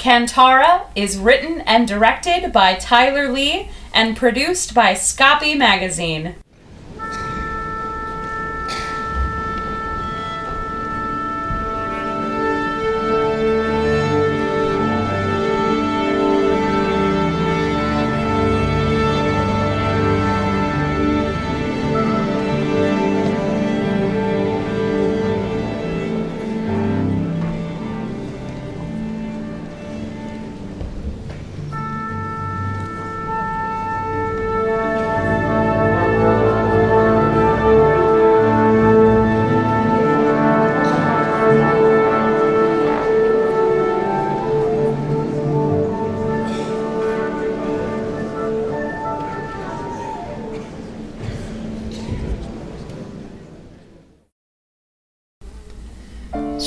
Kantara is written and directed by Tyler Lee and produced by Scopy Magazine.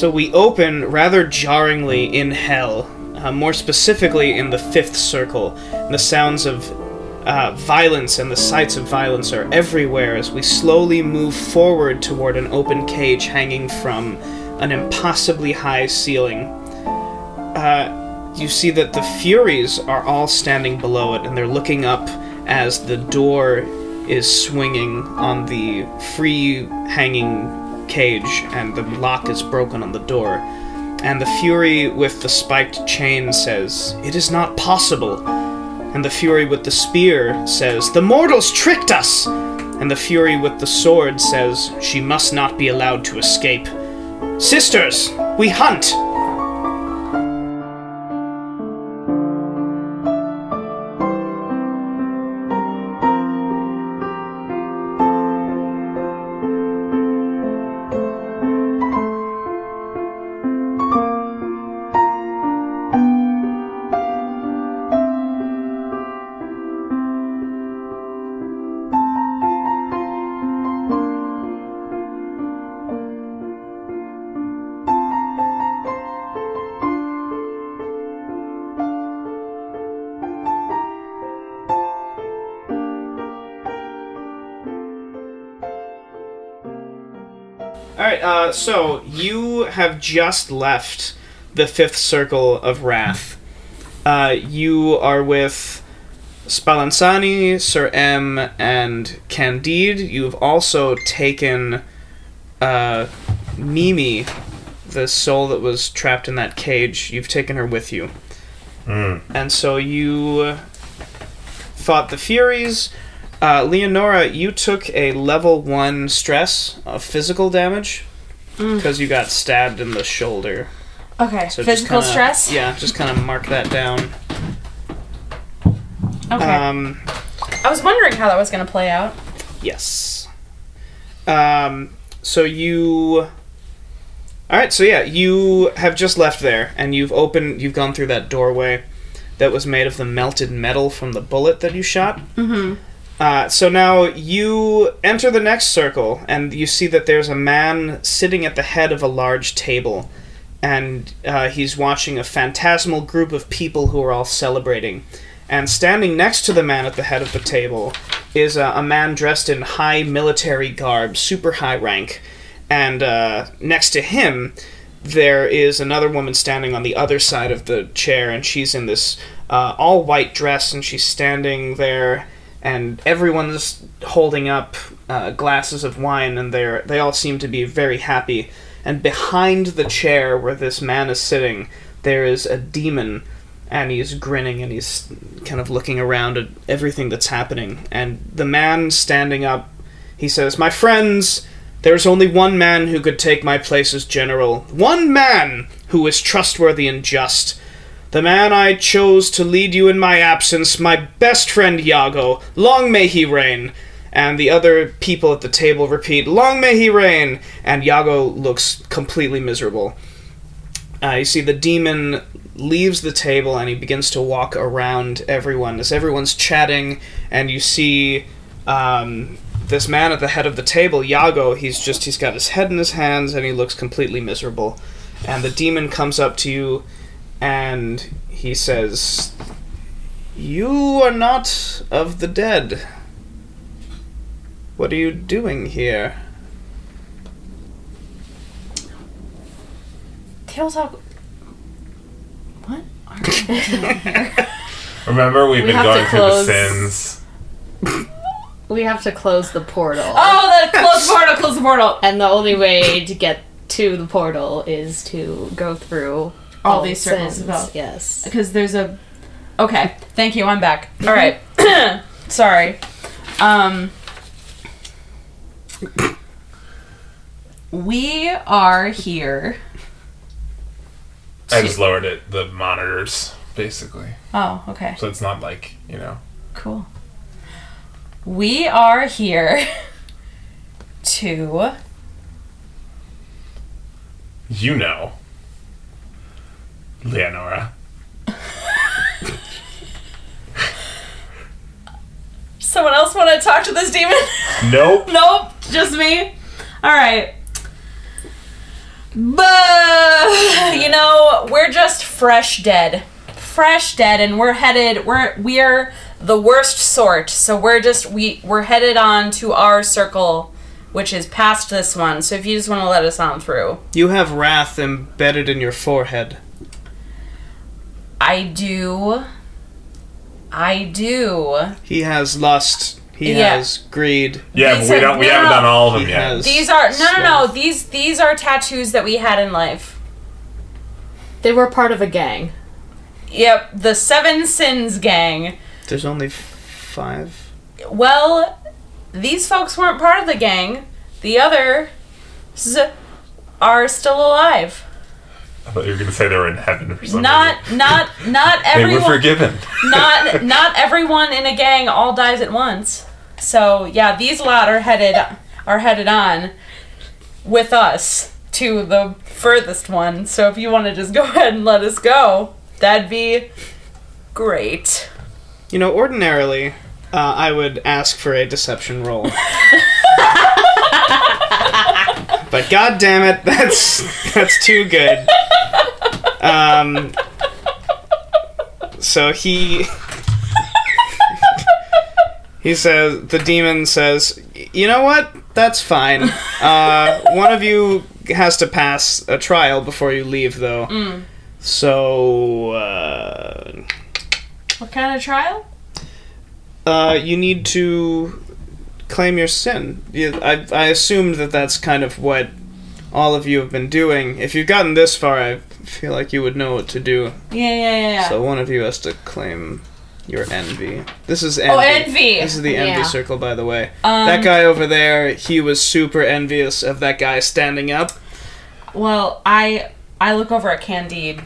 So we open rather jarringly in hell, uh, more specifically in the fifth circle. And the sounds of uh, violence and the sights of violence are everywhere as we slowly move forward toward an open cage hanging from an impossibly high ceiling. Uh, you see that the Furies are all standing below it, and they're looking up as the door is swinging on the free hanging cage, and the lock is broken on the door. And the Fury with the spiked chain says, It is not possible. And the Fury with the spear says, The mortals tricked us! And the Fury with the sword says, She must not be allowed to escape. Sisters, we hunt! So you have just left the fifth circle of wrath. Uh, you are with Spallanzani, Sir M, and Candide. You've also taken uh, Mimi, the soul that was trapped in that cage. You've taken her with you. And so you fought the Furies. Uh, Leonora, you took a level one stress of physical damage because you got stabbed in the shoulder. Okay, So physical kinda- stress? Yeah, just kind of mark that down. Okay. Um, I was wondering how that was going to play out. yes. Um, so you. All right, so yeah, you have just left there, and you've opened. You've gone through that doorway that was made of the melted metal from the bullet that you shot. Mm-hmm. Uh, so now you enter the next circle, and you see that there's a man sitting at the head of a large table, and uh, he's watching a phantasmal group of people who are all celebrating. And standing next to the man at the head of the table is uh, a man dressed in high military garb, super high rank. And uh, next to him, there is another woman standing on the other side of the chair, and she's in this uh, all white dress, and she's standing there, and everyone's holding up uh, glasses of wine, and they they all seem to be very happy. And behind the chair where this man is sitting, there is a demon, and he's grinning and he's kind of looking around at everything that's happening. And the man standing up, he says, "My friends." There's only one man who could take my place as general. One man who is trustworthy and just. The man I chose to lead you in my absence, my best friend Iago. Long may he reign. And the other people at the table repeat, Long may he reign. And Iago looks completely miserable. Uh, you see, the demon leaves the table and he begins to walk around everyone as everyone's chatting, and you see um, this man at the head of the table, Iago. He's just he's got his head in his hands and he looks completely miserable. And the demon comes up to you and he says, "You are not of the dead. What are you doing here?" Tail Talk. What? Are we doing here? Remember, we've We been have going to through the close- sins. We have to close the portal. Oh, the close the portal, close the portal. And the only way to get to the portal is to go through All these circles sins. above. Yes. Because there's a. Okay, thank you. I'm back. All right. Sorry. Um. We are here. I just lowered it, the monitors, basically. Oh, okay. So it's not like, you know. Cool. We are here to. You know. Leonora. Someone else want to talk to this demon? Nope. nope, just me. All right. But you know, we're just fresh dead, fresh dead, and we're headed. We're we're the worst sort. So we're just we we're headed on to our circle, which is past this one. So if you just want to let us on through, You have wrath embedded in your forehead. I do. I do. He has lust. He Yeah. has greed. Yeah, These but we are- don't. We no, haven't no. done all of them He yet. has- These are no, no, no. These these are tattoos that we had in life. They were part of a gang. Yep, the Seven Sins gang. There's only five. Well, these folks weren't part of the gang. The others are still alive. I thought you were going to say they were in heaven for some Not, reason. not, not They were everyone. forgiven. not, not everyone in a gang all dies at once. So yeah, these lot are headed are headed on with us to the furthest one. So if you want to just go ahead and let us go, that'd be great. You know, ordinarily, uh, I would ask for a deception roll. but god damn it, that's that's too good. Um, so he he says the demon says, "You know what? That's fine. Uh, one of you has to pass a trial before you leave, though. So." Uh, What kind of trial? uh, you need to claim your sin. You, I, I assumed that that's kind of what all of you have been doing. If you've gotten this far, I feel like you would know what to do. Yeah, yeah, yeah. yeah. So one of you has to claim your envy. This is envy. oh, envy. This is the envy Yeah. circle, by the way. Um, that guy over there, he was super envious of that guy standing up. Well, I I look over at Candide.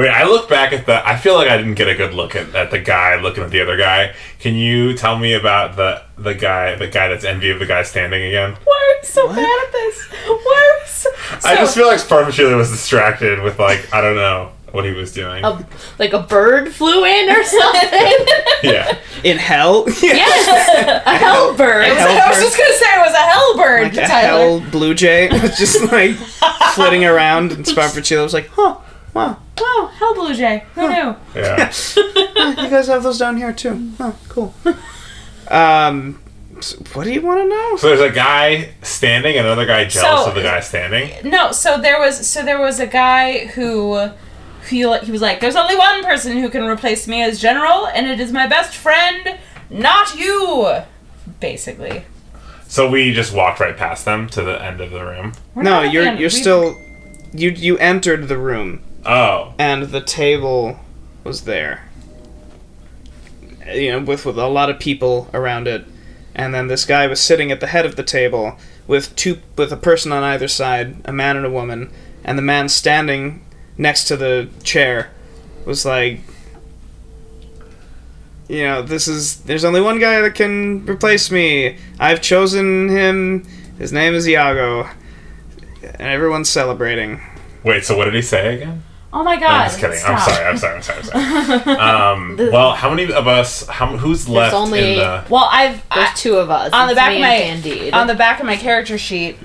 Wait, I look back at the. I feel like I didn't get a good look at, at the guy looking at the other guy. Can you tell me about the the guy the guy that's envy of the guy standing again? Why are we so What? bad at this? Why are we so? I just feel like Sparafucile was distracted with like I don't know what he was doing. A, like a bird flew in or something. Yeah, In hell? Yes, a hell bird. A I was hellbird. just gonna say it was a hell bird, like a Tyler. hell blue jay was just like flitting around, and Sparafucile was like, huh, wow. Wow, hell blue jay. Who knew? yeah. you guys have those down here too. Oh, cool. Um, so what do you want to know? So there's a guy standing, and another guy jealous So- of the guy standing. No, so there was so there was a guy who he he was like, "There's only one person who can replace me as general, and it is my best friend, not you." Basically, So we just walked right past them to the end of the room. We're No, not at the you're end. you're We- still you you entered the room Oh, and the table was there. You know, with with a lot of people around it, and then this guy was sitting at the head of the table with two with a person on either side, a man and a woman, and the man standing next to the chair was like you know, this is there's only one guy that can replace me. I've chosen him. His name is Iago. And everyone's celebrating. wait. So what did he say again? Oh my god! I'm just kidding. I'm sorry. I'm sorry. I'm sorry. I'm sorry. um, well, how many of us? How who's left only- in the? Well, I've There's I, two of us. on the back of my and Candide. on the back of my character sheet.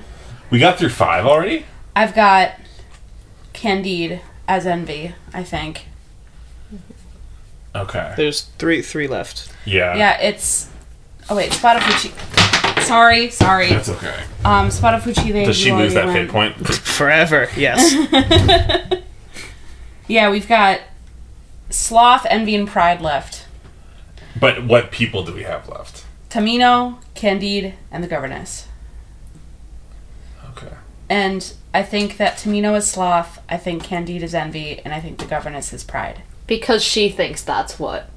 We got through five already. I've got Candide as envy. I think. Okay. There's three three left. Yeah. Yeah, it's. Oh wait, Sparafucile. Sorry, sorry. That's okay. Um, Sparafucile. They Does she lose that already fate point? Forever, yes. Yeah, we've got Sloth, Envy, and Pride left. But what people do we have left? Tamino, Candide, and the governess. Okay. And I think that Tamino is Sloth, I think Candide is Envy, and I think the governess is Pride. Because she thinks that's what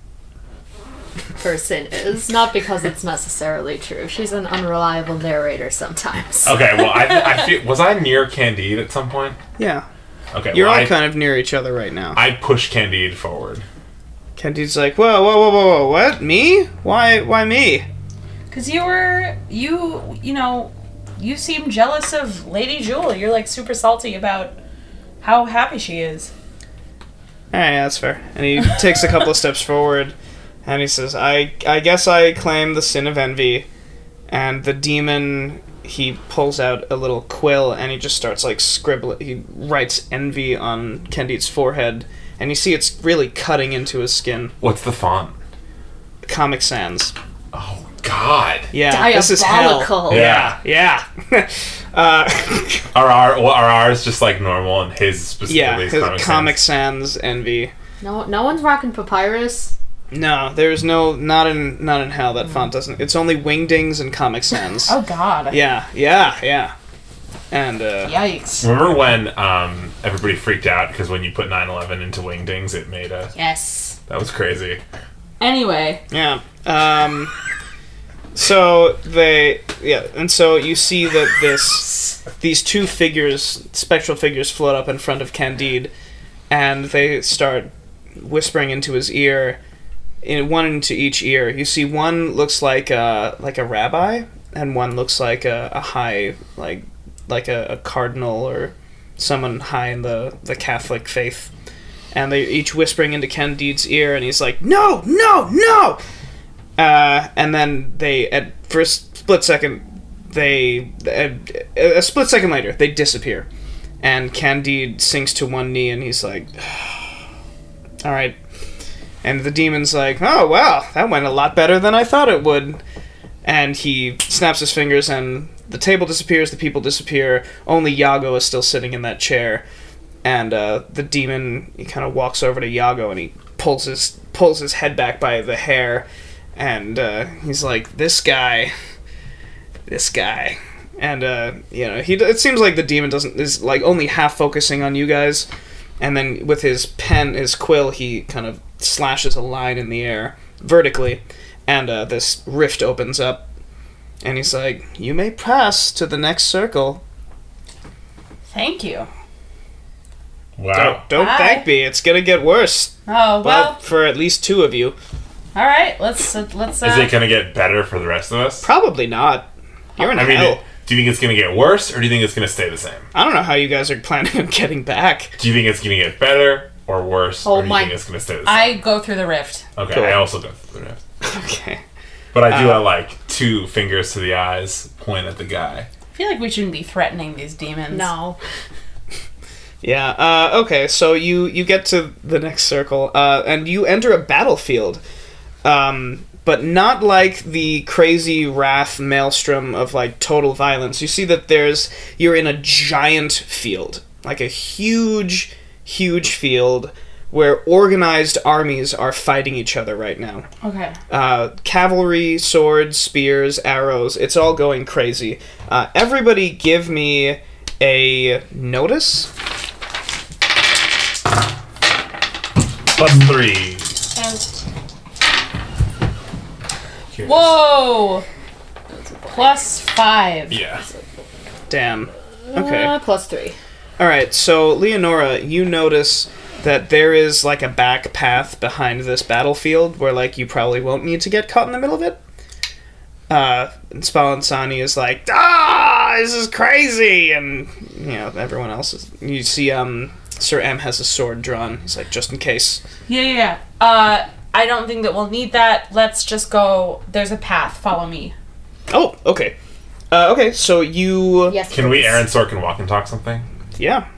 person is, not because it's necessarily true. She's an unreliable narrator sometimes. Okay. Well, I, I feel was I near Candide at some point? Yeah. Okay. You're well, all I, kind of near each other right now. I push Candide forward. Candide's like, whoa, whoa, whoa, whoa, whoa, what? Me? Why, why me? Cause you were you you know you seem jealous of Lady Jewel. You're like super salty about how happy she is. Eh, Alright, that's fair. And he takes a couple of steps forward and he says, I, I guess I claim the sin of envy. And the demon, he pulls out a little quill and he just starts like scribbling. He writes envy on Candide's forehead. And you see it's really cutting into his skin. What's the font? Comic Sans. Oh God. Yeah, this is hell. Diabolical. Yeah. Yeah. uh, Are our well, are ours just like normal and his specifically yeah, his Comic Comic Sans? Sans envy. No, no one's rocking papyrus. No, there's no not in not in hell that font doesn't. It's only Wingdings and Comic Sans. Oh God. Yeah, yeah, yeah. And uh Yikes. Remember when um, everybody freaked out because when you put 9/11 into Wingdings, it made a Yes. that was crazy. Anyway, yeah. Um so they yeah, and so you see that this these two figures, spectral figures float up in front of Candide and they start whispering into his ear in one into each ear. You see one looks like a like a rabbi and one looks like a, a high like like a, a cardinal or someone high in the, the Catholic faith. And they're each whispering into Candide's ear, and he's like, "No, no, no!" Uh, and then they, at first split second, they a, a split second later, they disappear, and Candide sinks to one knee, and he's like, "All right." And the demon's like, "Oh wow, that went a lot better than I thought it would." And he snaps his fingers, and the table disappears. The people disappear. Only Iago is still sitting in that chair, and uh, the demon he kind of walks over to Iago, and he pulls his pulls his head back by the hair, and uh, he's like, "This guy, this guy." And uh, you know, he it seems like the demon doesn't is like only half focusing on you guys, and then with his pen, his quill, he kind of slashes a line in the air vertically, and uh, this rift opens up, and he's like, "You may pass to the next circle." thank you. Wow. Don't, don't thank me. It's gonna get worse. Oh Well, well. for at least two of you, all right. Let's uh, let's. Uh, Is it gonna get better for the rest of us? probably not. You're in I mean, hell. do you think it's gonna get worse, or do you think it's gonna stay the same? I don't know how you guys are planning on getting back. Do you think it's gonna get better or worse, Oh or do you my- think it's gonna stay the same? I go through the rift. okay, Cool. I also go through the rift. Okay. But I do Uh, uh, like two fingers to the eyes, point at the guy. I feel like we shouldn't be threatening these demons. No. Yeah. Uh, okay. So you you get to the next circle, uh, and you enter a battlefield, um, but not like the crazy wrath maelstrom of like total violence. You see that there's you're in a giant field, like a huge, huge field where organized armies are fighting each other right now. Okay. uh, cavalry, swords, spears, arrows. It's all going crazy. Uh, everybody, give me a notice. Plus three. Here's- Whoa. Plus five. Yeah. Damn. Okay. Uh, plus three. All right. So Leonora, you notice that there is like a back path behind this battlefield where like you probably won't need to get caught in the middle of it. Uh, and Spallanzani is like, ah, this is crazy, and you know everyone else is. You see, um, Sir M has a sword drawn. He's like, just in case. Yeah, yeah, yeah. Uh, I don't think that we'll need that. Let's just go. There's a path. Follow me. Oh, okay. Uh, okay, so you. Yes. Can we please. Aaron Sorkin walk and talk something? Yeah.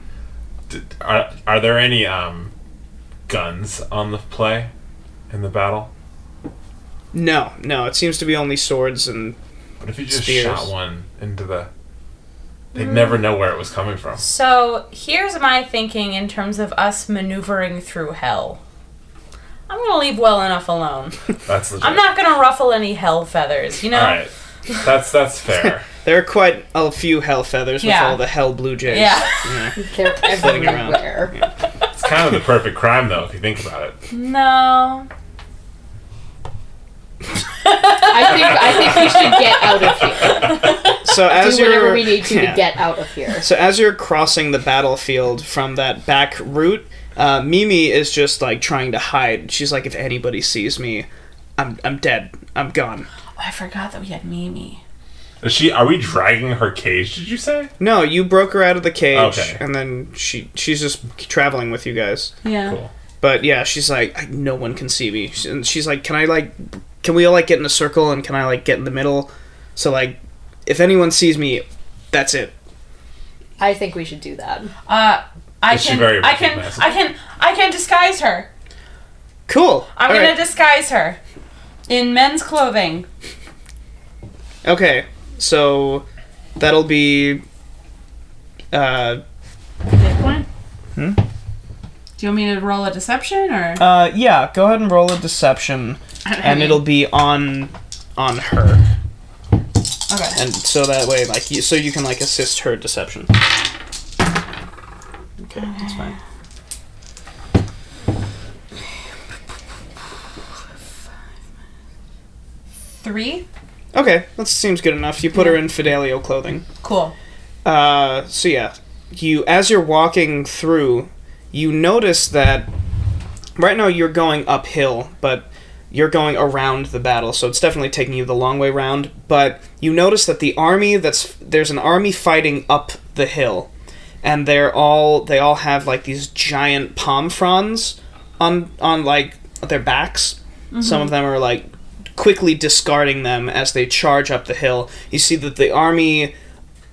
Did, are are there any um guns on the play in the battle? No, no, it seems to be only swords and. What if you just Spears. shot one into the They'd never know where it was coming from. So here's my thinking in terms of us maneuvering through hell. I'm gonna leave well enough alone. That's legit. I'm not gonna ruffle any hell feathers, you know? All right, that's that's fair. There are quite a few hell feathers with Yeah. all the hell blue jays. Yeah. Yeah. They're Floating around. everywhere. It's kind of the perfect crime, though, if you think about it. No. I think I think we should get out of here. So as Do whatever you're we need to yeah. to get out of here. So as you're crossing the battlefield from that back route, uh, Mimi is just like trying to hide. She's like, if anybody sees me, I'm I'm dead. I'm gone. Oh, I forgot that we had Mimi. Is she? Are we dragging her cage? Did you say? No, you broke her out of the cage, Okay. and then she she's just traveling with you guys. Yeah. Cool. But yeah, she's like, I, no one can see me. And she's like, can I like, can we all like get in a circle and can I like get in the middle? So like, if anyone sees me, that's it. I think we should do that. Uh I Is she can very I can recognizable? I can I can disguise her. Cool. I'm All gonna right. disguise her. In men's clothing. Okay, so that'll be. Uh, Hmm? Do you want me to roll a deception or uh, yeah. Go ahead and roll a deception, and it'll be on on her, Okay. and so that way, like, you, so you can like assist her deception. Okay, that's fine. Three? Okay, that seems good enough. You put her in Fidelio clothing. Cool. Uh, so yeah, you as you're walking through, you notice that right now you're going uphill, but you're going around the battle, so it's definitely taking you the long way round. But you notice that the army that's there's an army fighting up the hill, and they're all they all have like these giant palm fronds on on like their backs. Some of them are like quickly discarding them as they charge up the hill. You see that the army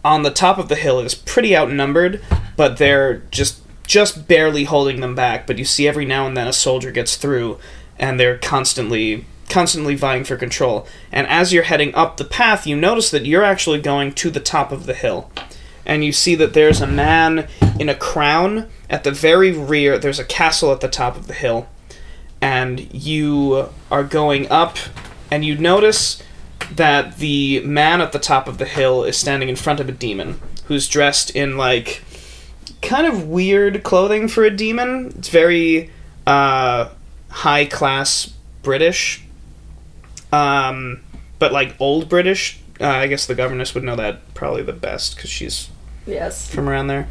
on the top of the hill is pretty outnumbered, but they're just just barely holding them back. But you see every now and then a soldier gets through, and they're constantly constantly vying for control. And as you're heading up the path, you notice that you're actually going to the top of the hill. And you see that there's a man in a crown at the very rear. There's a castle at the top of the hill. And you are going up, and you notice that the man at the top of the hill is standing in front of a demon who's dressed in like kind of weird clothing for a demon. It's very uh, high class British, um, but like old British. Uh, I guess the governess would know that probably the best because she's Yes. from around there.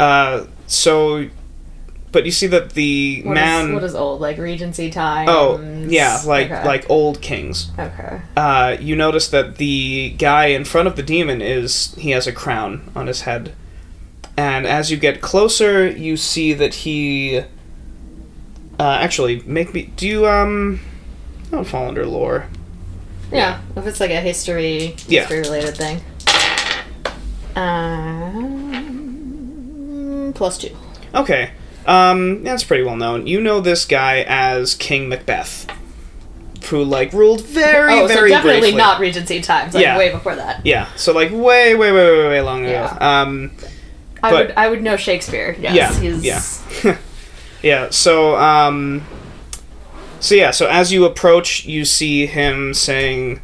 Uh, so, but you see that the What is- man. what is old? Like Regency times? oh, yeah, like Okay. like old kings Okay. uh, you notice that the guy in front of the demon is he has a crown on his head and as you get closer you see that he uh, actually make me do you um I don't fall under lore Yeah, if it's like a history Yeah. history related thing. Um, plus two. okay um that's pretty well known you know this guy as king macbeth who like ruled very oh, very so definitely briefly. not Regency times. Like Yeah. way before that. yeah so like way way way way way long ago Yeah. um I But- would I would know Shakespeare. Yes, Yeah, he's yeah. Yeah, so um so yeah, so as you approach, you see him saying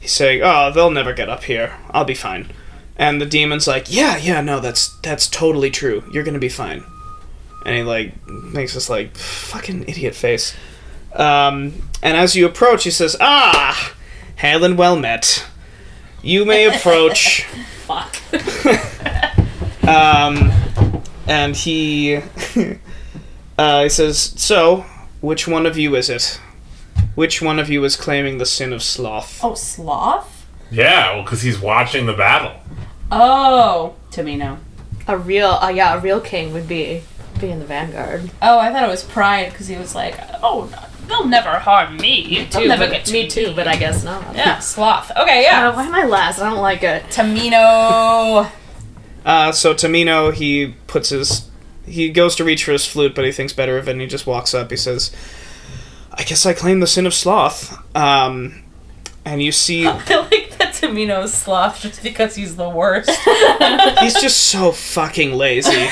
he's saying, "Oh, they'll never get up here. I'll be fine." And the demon's like, "Yeah, yeah, no, that's that's totally true. You're going to be fine." And he like makes this like fucking idiot face. Um and as you approach, he says, "Ah, hail and well met. You may approach." Fuck. Um, and he uh, he says, "So, which one of you is it? Which one of you is claiming the sin of sloth?" Oh, sloth? Yeah, well, because he's watching the battle. Oh, Tamino. a real uh, yeah a real king would be be in the vanguard. Oh, I thought it was pride because he was like, oh, no, they'll never harm me. They'll never get to me too, but I guess not. Yeah, sloth. Okay, Uh, yeah. why am I last? I don't like it. Tamino. Uh, so Tamino, he puts his he goes to reach for his flute, but he thinks better of it, and he just walks up. He says, "I guess I claim the sin of sloth." Um, and you see, I feel like that Tamino's sloth just because he's the worst. He's just so fucking lazy.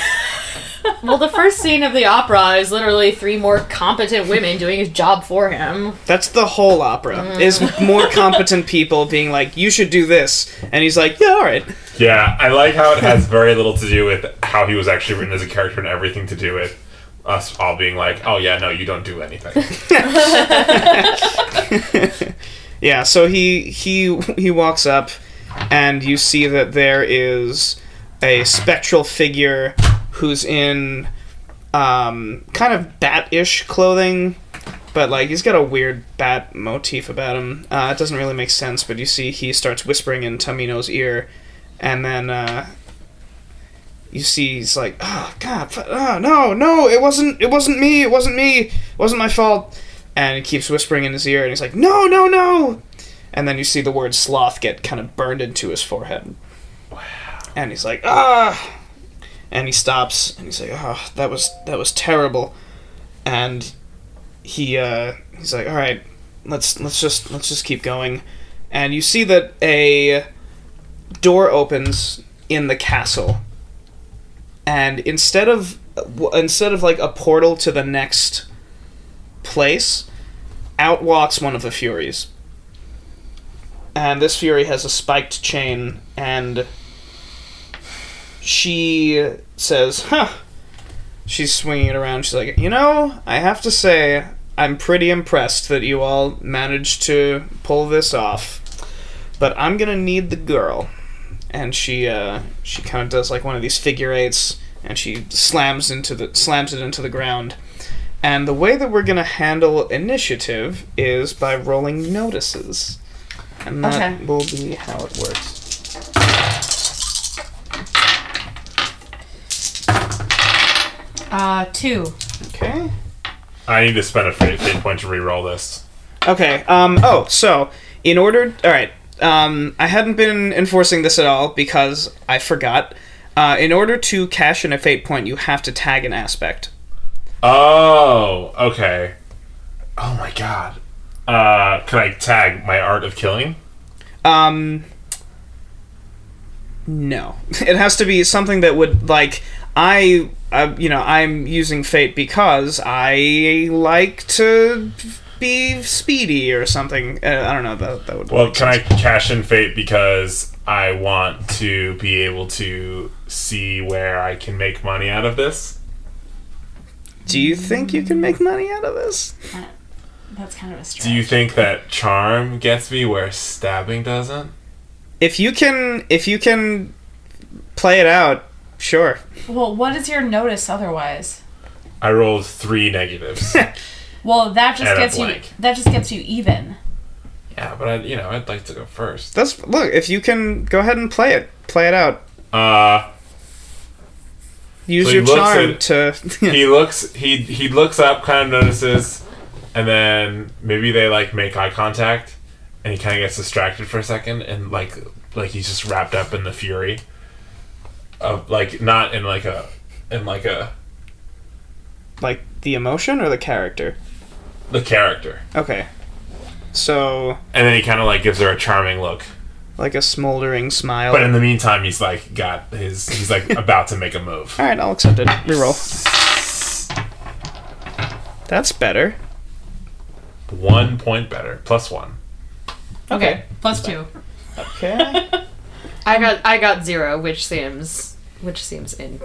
Well, the first scene of the opera is literally three more competent women doing his job for him. That's the whole opera. Is more competent people being like, "You should do this," and he's like, "Yeah, all right." Yeah, I like how it has very little to do with how he was actually written as a character and everything to do with us all being like, oh yeah, no, you don't do anything. Yeah, so he he he walks up, and you see that there is a spectral figure who's in um, kind of bat-ish clothing, but like he's got a weird bat motif about him. Uh, it doesn't really make sense, but you see he starts whispering in Tamino's ear, and then uh, you see he's like, "Oh God, oh, no, no, it wasn't, it wasn't me, it wasn't me, it wasn't my fault." And he keeps whispering in his ear, and he's like, "No, no, no!" And then you see the word sloth get kind of burned into his forehead. And he's like, "Ah!" And he stops, and he's like, "Oh, that was that was terrible." And he uh, he's like, "All right, let's let's just let's just keep going." And you see that a door opens in the castle, and instead of instead of like a portal to the next place, out walks one of the Furies. And this Fury has a spiked chain, and she says, huh. She's swinging it around. She's like, you know, I have to say, I'm pretty impressed that you all managed to pull this off. But I'm gonna need the girl. And she, uh, she kind of does like one of these figure eights, and she slams into the slams it into the ground. And the way that we're gonna handle initiative is by rolling notices, and that Okay. will be how it works. Uh, two. Okay. I need to spend a fate, fate point to re-roll this. Okay. Um. Oh, so in order, all right. Um. I hadn't been enforcing this at all because I forgot. Uh, in order to cash in a fate point, you have to tag an aspect. Oh, okay. Oh my god. Uh, can I tag my art of killing? Um. No, it has to be something that would like I. Uh, you know, I'm using fate because I like to be speedy or something. Uh, I don't know. That that would. Well, make can I cash in fate because I want to be able to see where I can make money out of this? Do you think you can make money out of this? That's kind of a stretch. Do you think that charm gets me where stabbing doesn't? If you can, if you can play it out, sure. Well, what is your notice otherwise? I rolled three negatives. Well, that just And a gets you. blank. That just gets you even. yeah, but I, you know, I'd like to go first. That's look. If you can, go ahead and play it. Play it out. Uh, Use So he your looks charm at- to. he looks he he looks up kind of notices and then maybe they like make eye contact and he kind of gets distracted for a second and like like he's just wrapped up in the fury of like not in like a in like a like the emotion or the character. the character Okay. So and then he kind of like gives her a charming look like a smoldering smile. but in the meantime he's like got his he's like about to make a move All right, I'll accept it. Reroll. That's better. one point better plus one Okay, plus two. Okay. I got I got zero, which seems which seems in,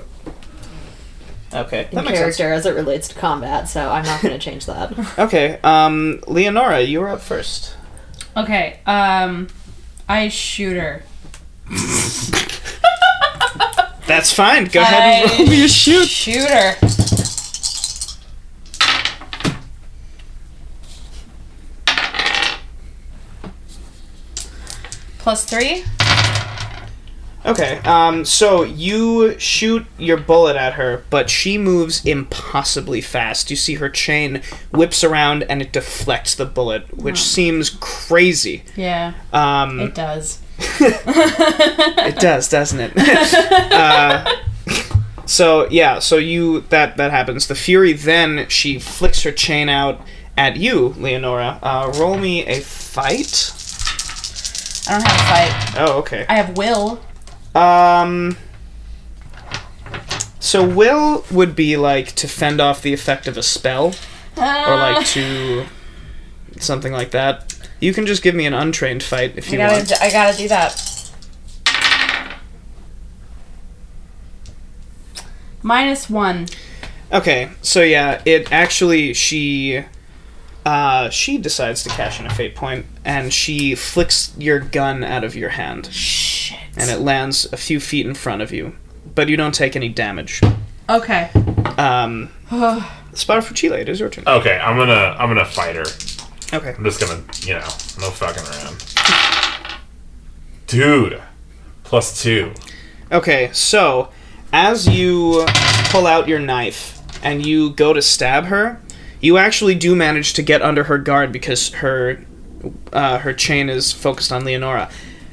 okay. in That makes sense. character as it relates to combat. So I'm not going to change that. Okay. Um, Leonora, you were up first. Okay. Um, I shoot her. That's fine. Go ahead and I roll me a shoot. Shoot her. Plus three. Okay, um, so you shoot your bullet at her, but she moves impossibly fast. You see her chain whips around and it deflects the bullet, which seems crazy. Yeah, Um, it does. it does, doesn't it? uh, so yeah, so you that that happens. The fury then she flicks her chain out at you, Leonora. Uh, roll me a fight. I don't have a fight. Oh, okay. I have will. Um. So will would be like to fend off the effect of a spell, or Uh, like to something like that. You can just give me an untrained fight if I you gotta, want. d- I gotta do that. Minus one. Okay, so yeah, it actually she uh she decides to cash in a fate point and she flicks your gun out of your hand Shit. And it lands a few feet in front of you. But you don't take any damage. Okay. Um Sparafucile, it is your turn. Okay, I'm gonna I'm gonna fight her. Okay. I'm just gonna you know no fucking around. Dude, plus two. Okay, so as you pull out your knife and you go to stab her, you actually do manage to get under her guard because her uh, her chain is focused on Leonora.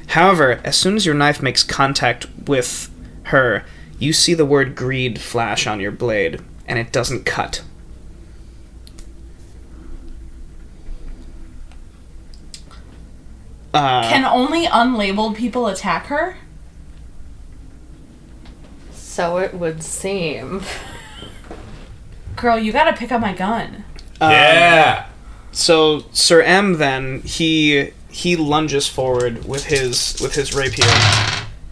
However, as soon as your knife makes contact with her, you see the word greed flash on your blade, and it doesn't cut. Uh, Can only unlabeled people attack her? So it would seem. Girl, you gotta pick up my gun. um, yeah. So Sir M then he he lunges forward with his with his rapier,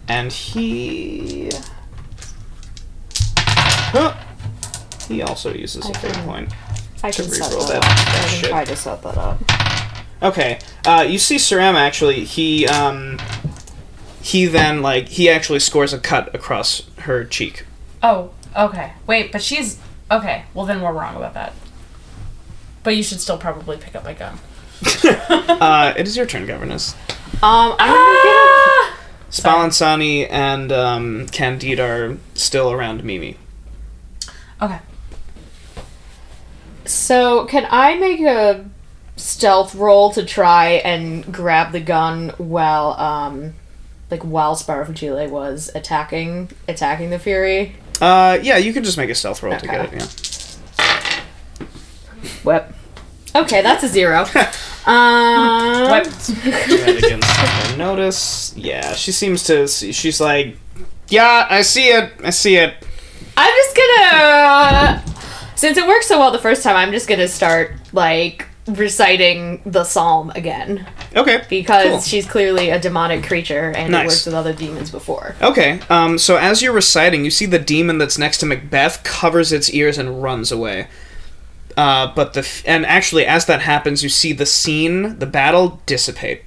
and he Huh. he also uses a fate point. I To can set reroll that, that. up. I Shit. can try to set that up. Okay, uh, you see Sir actually he um he then like he actually scores a cut across her cheek. Oh, okay. Wait, but she's okay. Well, then we're wrong about that. But you should still probably pick up my gun. Uh, it is your turn, governess. Um, I'm Ah! Spallanzani and um, Candide are still around Mimi. Okay. So, can I make a stealth roll to try and grab the gun while, um, like while Sparafucile was attacking attacking the Fury? Uh, yeah, you can just make a stealth roll to get it. Yeah. Whip. Okay, that's a zero. um, What? against notice. Yeah, she seems to. See, she's like, yeah, I see it. I see it. I'm just gonna. Since it worked so well the first time, I'm just gonna start like reciting the psalm again Okay. because Cool. she's clearly a demonic creature and Nice. it worked with other demons before. Okay. Um. So as you're reciting, you see the demon that's next to Macbeth covers its ears and runs away. Uh, but the f- and actually, as that happens, you see the scene, the battle dissipate,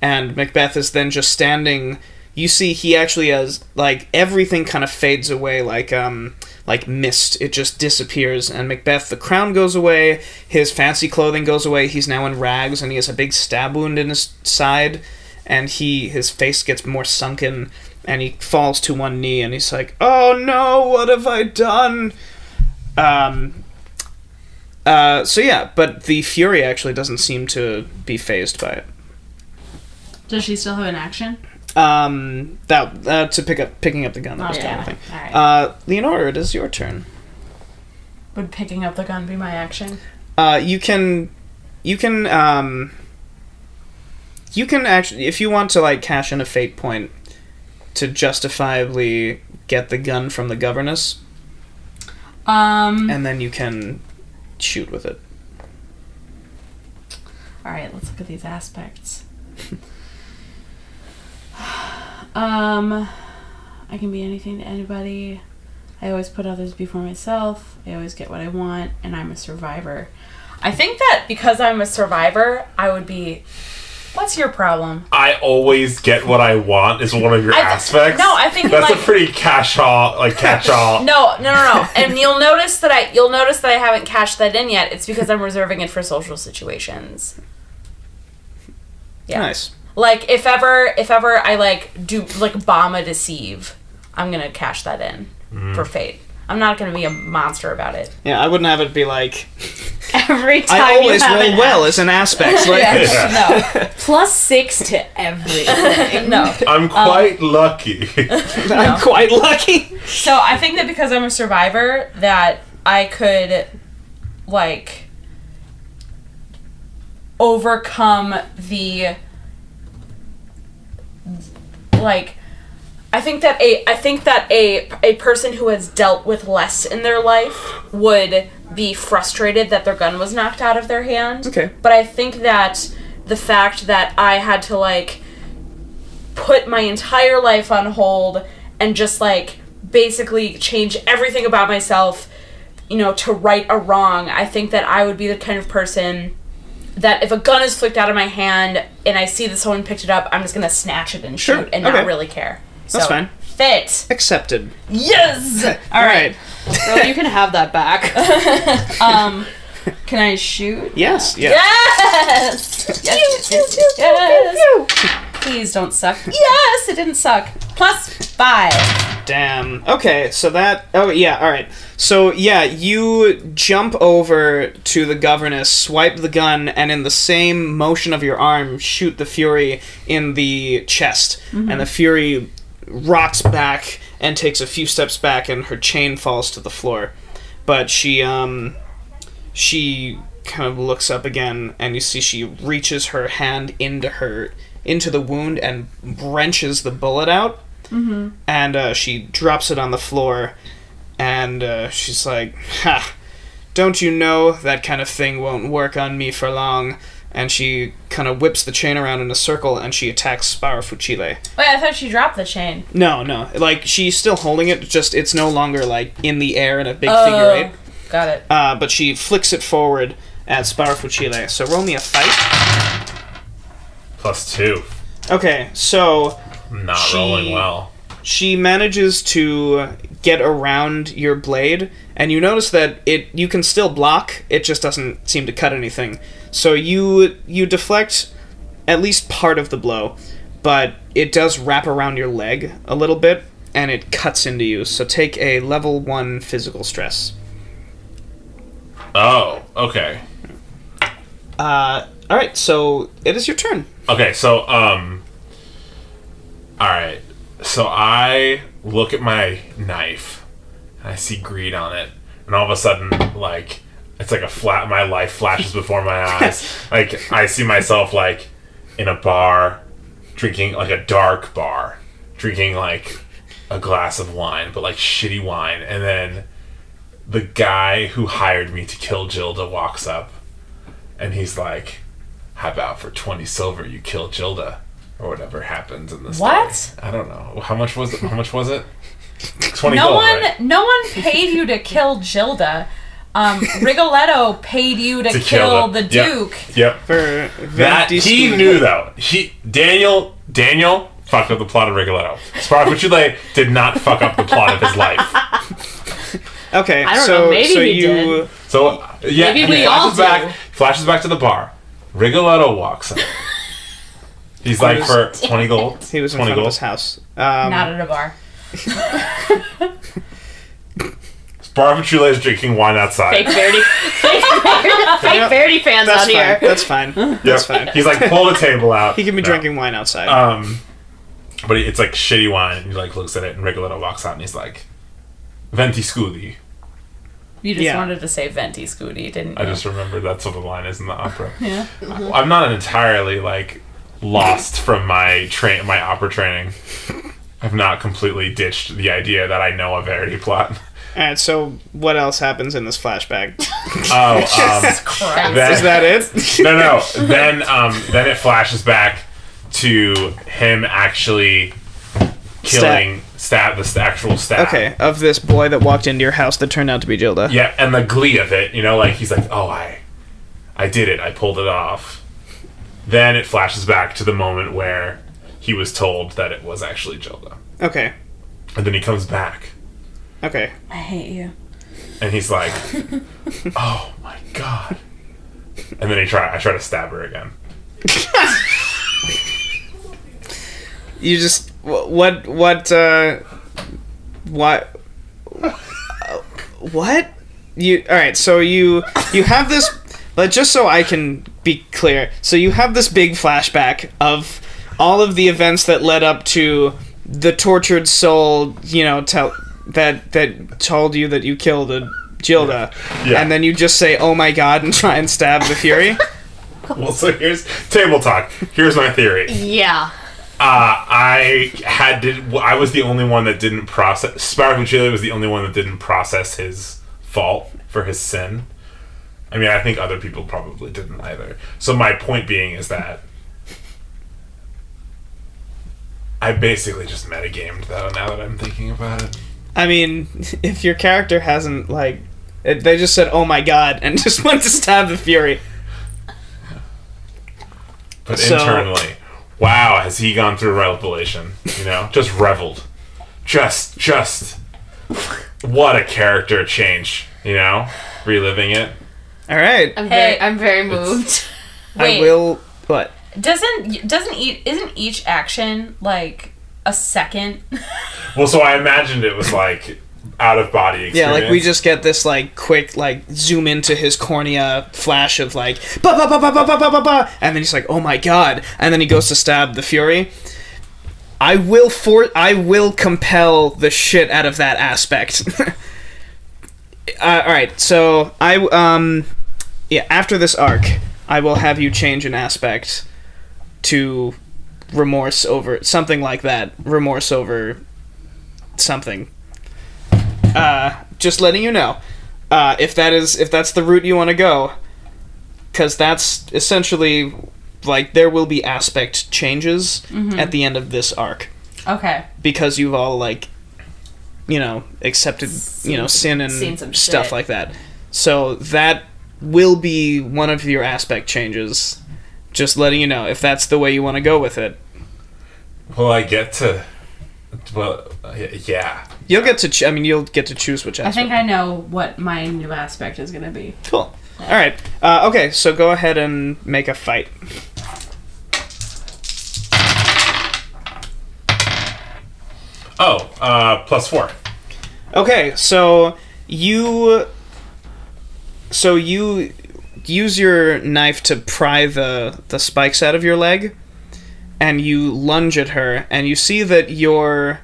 and Macbeth is then just standing. You see, he actually has like everything kind of fades away, like um, like mist. It just disappears, and Macbeth, the crown goes away, his fancy clothing goes away. He's now in rags, and he has a big stab wound in his side, and he his face gets more sunken, and he falls to one knee, and he's like, "Oh no, what have I done?" Um, uh, so yeah, but the Fury actually doesn't seem to be phased by it. Does she still have an action? Um, that uh, to pick up picking up the gun. That was the yeah. only thing. All right. Uh, Leonora, it is your turn. Would picking up the gun be my action? Uh, you can, you can, um, you can actually, if you want to like cash in a fate point to justifiably get the gun from the governess, Um. and then you can shoot with it. All right, let's look at these aspects. um, I can be anything to anybody. I always put others before myself. I always get what I want, and I'm a survivor. I think that because I'm a survivor, I would be. What's your problem? I always get what I want is one of your th- aspects. no, I think, that's like- a pretty cash all like catch all. No, no, no, no. and you'll notice that I you'll notice that I haven't cashed that in yet. It's because I'm reserving it for social situations. Yeah. Nice. Like if ever if ever I like do like bomb a deceive, I'm gonna cash that in mm. for fate. I'm not gonna be a monster about it. Yeah, I wouldn't have it be like Every time I always you have roll an well as an aspect. Like, Yeah. plus six to everything. No. I'm um, quite lucky. I'm quite lucky. So I think that because I'm a survivor, that I could like overcome the like I think that a I think that a a person who has dealt with less in their life would be frustrated that their gun was knocked out of their hand. Okay. But I think that the fact that I had to like put my entire life on hold and just like basically change everything about myself, you know, to right a wrong, I think that I would be the kind of person that if a gun is flicked out of my hand and I see that someone picked it up, I'm just gonna snatch it and Sure, shoot and okay. not really care. That's So, fine. Fit. Accepted. Yes. All right. Girl, you can have that back. Um, can I shoot? Yes. Yeah. Yes. Yes. yes, yes, yes. Please don't suck. Yes, it didn't suck. Plus five. Damn. Okay, so that. Oh, yeah, alright. So, yeah, you jump over to the governess, swipe the gun, and in the same motion of your arm, shoot the Fury in the chest. And the Fury rocks back and takes a few steps back, and her chain falls to the floor. But she, um. She kind of looks up again, and you see she reaches her hand into her. into the wound and wrenches the bullet out and uh, she drops it on the floor and uh, she's like ha don't you know that kind of thing won't work on me for long and she kind of whips the chain around in a circle and she attacks Sparafucile. Wait, I thought she dropped the chain. No, no, like she's still holding it, just it's no longer like in the air in a big Oh, figure eight. got it. Uh, but she flicks it forward at Sparafucile. So roll me a fight. Plus two. Okay, so I'm not She- rolling well. she manages to get around your blade and you notice that it you can still block it just doesn't seem to cut anything so you you deflect at least part of the blow but it does wrap around your leg a little bit and it cuts into you so take a level 1 physical stress Oh, okay. uh all right so it is your turn Okay, so um All right. So I look at my knife and I see greed on it. And all of a sudden like it's like a flat my life flashes before my eyes. like I see myself like in a bar drinking like a dark bar, drinking like a glass of wine, but like shitty wine. And then the guy who hired me to kill Gilda walks up and he's like, How about for 20 silver you kill Gilda? Or whatever happens in the story. What? I don't know. How much was it? How much was it? 20 No gold, one, right? no one paid you to kill Gilda. Um, Rigoletto paid you to, To kill, kill the the- yep. Duke. Yep. for That he Scudo. knew though. He Daniel Daniel fucked up the plot of Rigoletto. Sparafucile did not fuck up the plot of his life. okay I don't so know, maybe so he you did. So yeah, Maybe he we all flashes do. back. Flashes back to the bar. Rigoletto walks in. He's like for twenty gold. he was in twenty front of gold. his house um, Not at a bar. Sparafucile is drinking wine outside. Fake Verdi, fake, Verdi- fake Verdi fans that's out fine here. that's fine Yep. that's fine He's like pull the table out. he can be No. drinking wine outside Um, but it's like shitty wine, and he like looks at it, and Rigoletto walks out, and he's like, "Venti scudi." You just Yeah. wanted to say Venti scudi, didn't you? I just remembered that's what the line is in the opera. yeah. I'm not entirely like lost from my train, my opera training. I've not completely ditched the idea that I know a Verdi plot. All right, so what else happens in this flashback? Oh, um, Christ. then- Is that it? no, no. Then, um, then it flashes back to him actually killing stab the actual stab. okay, of this boy that walked into your house that turned out to be Gilda. Yeah, and the glee of it, you know, like he's like, "Oh, I, I did it. I pulled it off." Then it flashes back to the moment where he was told that it was actually Gilda, Okay, and then he comes back okay. I hate you. and he's like, "Oh my god!" And then he try. I try to stab her again. You just what what uh what uh, what you all right? So you you have this. Like, just so I can be clear, so you have this big flashback of all of the events that led up to the tortured soul. You know, tell that that told you that you killed a Gilda, Yeah. and then you just say, "Oh my god," and try and stab the Fury. Well, so here's table talk. Here's my theory. Yeah. Uh, I had did I was the only one that didn't process. Sparafucile was the only one that didn't process his fault for his sin. I mean, I think other people probably didn't either. So my point being is that I basically just metagamed though. Now that I'm thinking about it, I mean, if your character hasn't like, it, they just said, "Oh my god," and just went to stab the Fury. but So- internally, wow, has he gone through revelation? You know, just reveled, just just what a character change. You know, reliving it. All right, I'm Hey. very, I'm very moved. Wait, I will. What? doesn't doesn't eat isn't each action like a second? Well, so I imagined it was like out of body Yeah, like we just get this like quick like zoom into his cornea flash of like ba ba ba ba ba ba ba ba ba, and then he's like, "Oh my god!" And then he goes to stab the Fury. I will for I will compel the shit out of that aspect. uh, all right, so I um yeah after this arc, I will have you change an aspect to remorse over something like that. Remorse over something. Uh, just letting you know, uh, if that is if that's the route you want to go, because that's essentially like there will be aspect changes at the end of this arc Okay. because you've all like, you know, accepted you know sin and stuff shit. like that. So that will be one of your aspect changes. Just letting you know if that's the way you want to go with it. Well, I get to? Well, yeah. You'll get to. Ch- I mean, you'll get to choose which I think I know what my new aspect is gonna be. Cool. All right. Uh, okay, so go ahead and make a fight. Oh, uh, plus four. Okay, so you so you use your knife to pry the the spikes out of your leg and you lunge at her and you see that your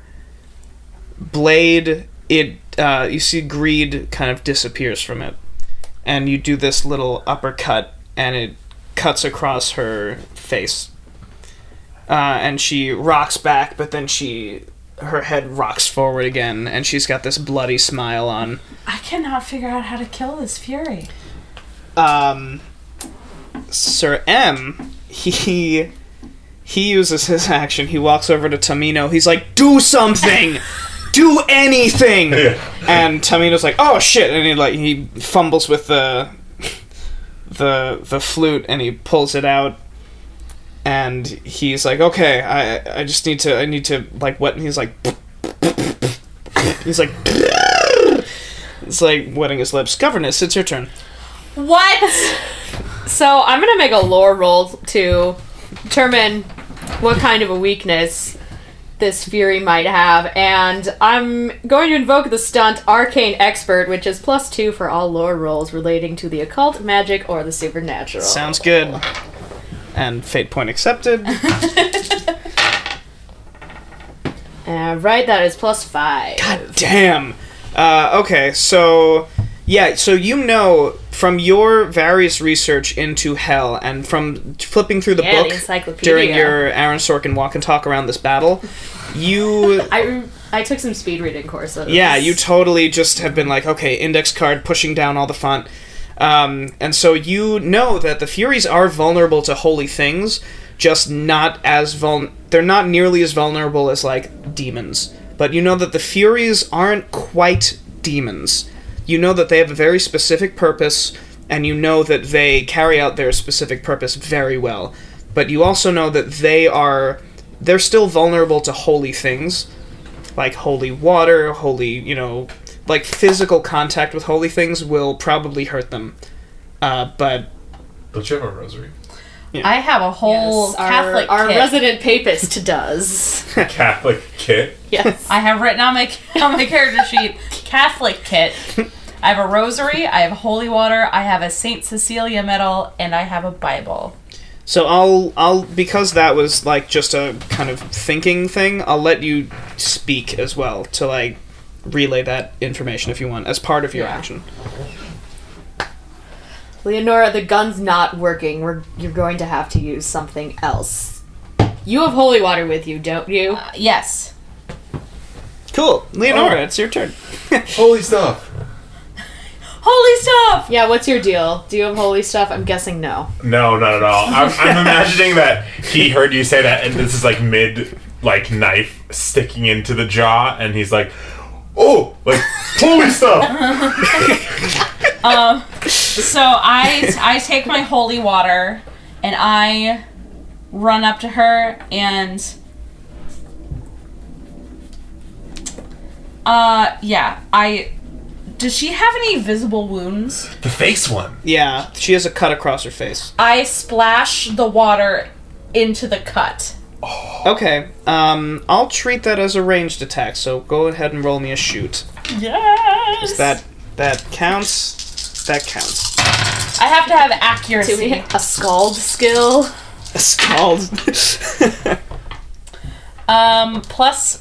blade it uh, you see greed kind of disappears from it. And you do this little uppercut and it cuts across her face. Uh, and she rocks back but then she her head rocks forward again and she's got this bloody smile on. I cannot figure out how to kill this fury. Um, Sir M, he he uses his action. He walks over to Tamino. He's like, "Do something, do anything!" And Tamino's like, "Oh shit!" And he like he fumbles with the the the flute and he pulls it out. And he's like, "Okay, I I just need to I need to like what?" And he's like, he's like. It's like wetting his lips. Governess, it's your turn. What? So I'm gonna make a lore roll to determine what kind of a weakness this fury might have, and I'm going to invoke the stunt Arcane Expert, which is plus two for all lore rolls relating to the occult, magic, or the supernatural. Sounds good. And fate point accepted. Uh, right, that is plus five. God Damn. Uh, okay, so yeah, so you know from your various research into hell and from flipping through the Yeah, book encyclopedia. during your Aaron Sorkin walk and talk around this battle, you I, I took some speed reading courses. yeah, you totally just have been like, okay, index card pushing down all the font. Um, and so you know that the Furies are vulnerable to holy things, just not as vul. They're not nearly as vulnerable as like demons. But you know that the Furies aren't quite demons. You know that they have a very specific purpose, and you know that they carry out their specific purpose very well. But you also know that they are. They're still vulnerable to holy things like holy water, holy, you know, like physical contact with holy things will probably hurt them. Uh, but Don't you have a rosary? I have a whole Yes, our, Catholic our kit. resident papist does. Catholic kit. Yes. I have written on my on my character sheet Catholic kit. I have a rosary. I have holy water. I have a Saint Cecilia medal, and I have a Bible. so I'll I'll because that was like just a kind of thinking thing. I'll let you speak as well to like relay that information if you want as part of your Yeah. action. Leonora, the gun's not working. We're you're going to have to use something else. You have holy water with you, don't you? Uh, yes. Cool, Leonora, Oh. it's your turn. Holy stuff. Holy stuff! Yeah, what's your deal? Do you have holy stuff? I'm guessing no. No, not at all. I'm, I'm imagining that he heard you say that, and this is like mid, like knife sticking into the jaw, and he's like, "Oh, like holy stuff!" Um, So I I take my holy water and I run up to her and uh yeah, I does she have any visible wounds? the face one. Yeah, she has a cut across her face. I splash the water into the cut. Okay, um, I'll treat that as a ranged attack. So go ahead and roll me a shoot. Yes. That that counts. That counts. I have to have Do accuracy. we a scald skill? A scald. Um plus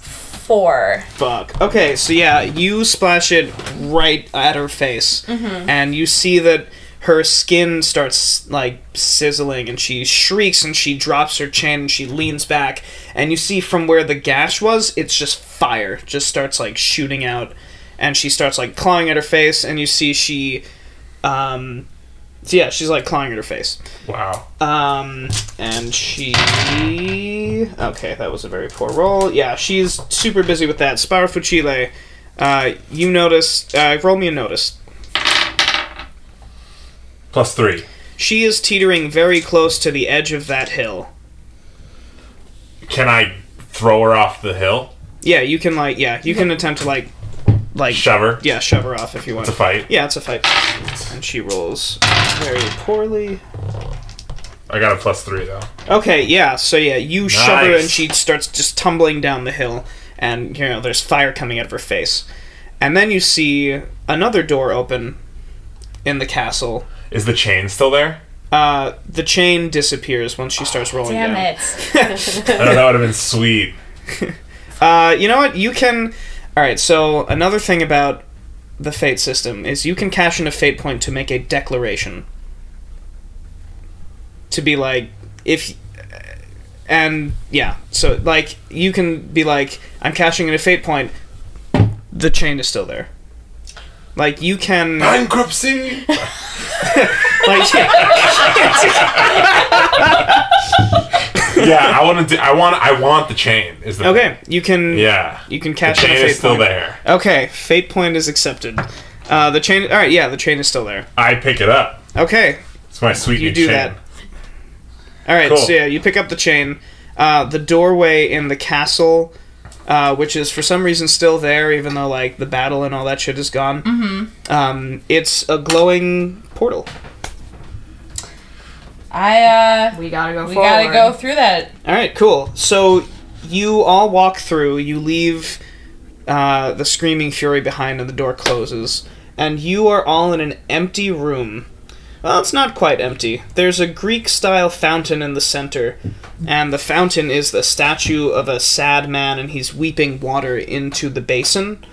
4. Fuck. Okay, so yeah, you splash it right at her face, and you see that her skin starts like sizzling, and she shrieks and she drops her chin and she leans back, and you see from where the gash was, it's just fire, just starts like shooting out, and she starts like clawing at her face, and you see she, um, so yeah, she's like clawing at her face. Wow. Um, and she. Okay, that was a very poor roll. Yeah, she's super busy with that. Sparafucile, uh, you notice. Uh, roll me a notice. Plus three. She is teetering very close to the edge of that hill. Can I throw her off the hill? Yeah, you can, like, yeah, you can attempt to, like, like, Shove her. yeah, shove her off if you want. It's a fight. Yeah, it's a fight. And she rolls very poorly. I got a plus three though. Okay, yeah, so yeah, you shove her and she starts just tumbling down the hill, and you know, there's fire coming out of her face. And then you see another door open in the castle. Is the chain still there? Uh, the chain disappears once she starts rolling Damn down. it. I don't know. That would have been sweet. Uh, you know what? You can. Alright, so another thing about the fate system is you can cash in a fate point to make a declaration. To be like, if. And, yeah, so, like, you can be like, I'm cashing in a fate point, the chain is still there. Like, you can. Bankruptcy. Like, yeah, I want to. Do, I want. I want the chain. Is the okay, you can. Yeah. You can The cash in a chain fate is still point. there. Okay, fate point is accepted. Uh, the chain. All right, yeah, the chain is still there. I pick it up. Okay, It's my sweet You new do chain. that. all right. Cool. So yeah, you pick up the chain. Uh, the doorway in the castle, uh, which is for some reason still there, even though like the battle and all that shit is gone. Mm-hmm. Um, it's a glowing portal. I uh We gotta go we forward. got to go through that. All right, cool. So you all walk through. You leave uh, the screaming fury behind, and the door closes. And you are all in an empty room. Well, it's not quite empty. There's a Greek-style fountain in the center, and the fountain is the statue of a sad man, and he's weeping water into the basin.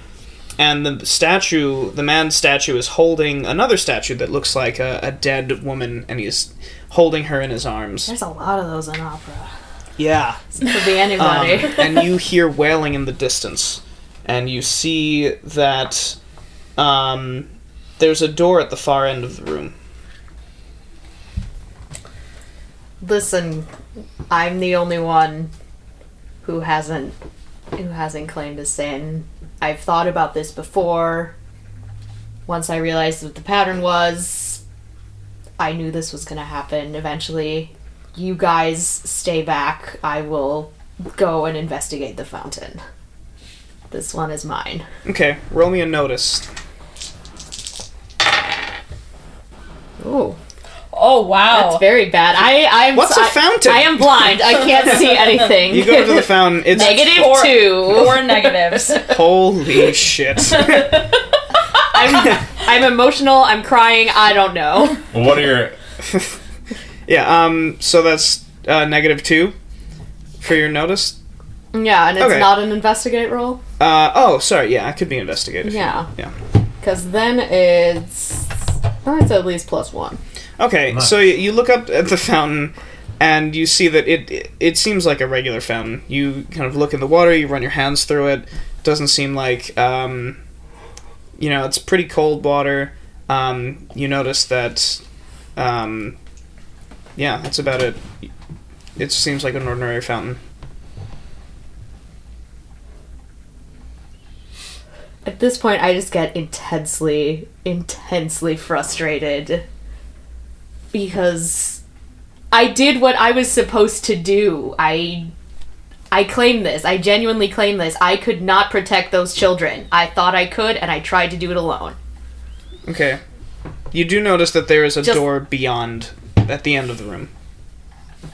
And the statue, the man's statue, is holding another statue that looks like a, a dead woman, and he's holding her in his arms. There's a lot of those in opera. Yeah. Could be Um, anybody. and you hear wailing in the distance, and you see that um, there's a door at the far end of the room. Listen, I'm the only one who hasn't who hasn't claimed a sin. I've thought about this before. Once I realized what the pattern was, I knew this was going to happen eventually. You guys stay back. I will go and investigate the fountain. This one is mine. Okay, roll me a notice. Ooh, Oh wow. that's very bad. I I'm What's a a fountain? I am blind. I can't see anything. You go to the fountain. It's Negative Four- two. Four negatives. holy shit. I'm I'm emotional. I'm crying. I don't know. Well, what are your? yeah. Um. So that's uh, negative two for your notice. Yeah, and it's Okay. not an investigate roll. Uh. Oh, sorry. Yeah, I could be investigated. Yeah, Yeah. because then it's oh, it's at least plus one. Okay, Nice. so y- you look up at the fountain, and you see that it, it it seems like a regular fountain. You kind of look in the water, you run your hands through it. Doesn't seem like um, you know, it's pretty cold water. Um, you notice that um, yeah, that's about it. It seems like an ordinary fountain. At this point, I just get intensely, intensely frustrated because I did what I was supposed to do. I I claim this. I genuinely claim this. I could not protect those children. I thought I could, and I tried to do it alone. Okay. You do notice that there is a Just- door beyond at the end of the room.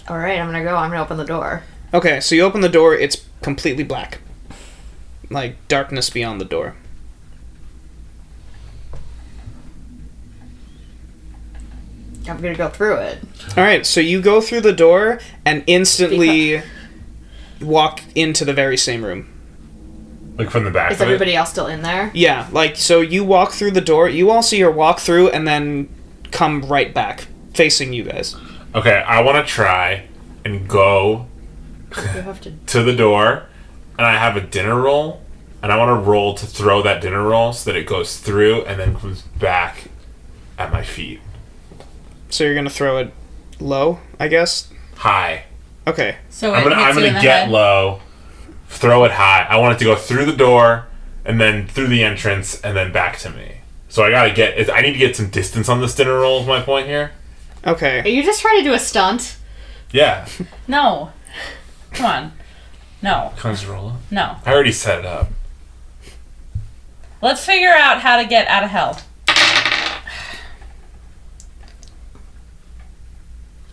All right, I'm gonna go. I'm gonna open the door. Okay, so you open the door, it's completely black. Like darkness beyond the door. I'm gonna go through it. All right, so you go through the door and instantly walk into the very same room. Like from the back. Is of it? everybody else still in there? Yeah, like so you walk through the door, you all see her walk through and then come right back facing you guys. Okay, I want to try and go to. to the door, and I have a dinner roll, and I want to roll to throw that dinner roll so that it goes through and then comes back at my feet. So you're going to throw it low, I guess. High. Okay. So I'm gonna I'm gonna get head. low, throw it high. I want it to go through the door and then through the entrance and then back to me. So I gotta get. I need to get some distance on this dinner roll. Is my point here? Okay. Are you just trying to do a stunt? Yeah. No. Come on. No. Can I just roll it? No. I already set it up. Let's figure out how to get out of hell.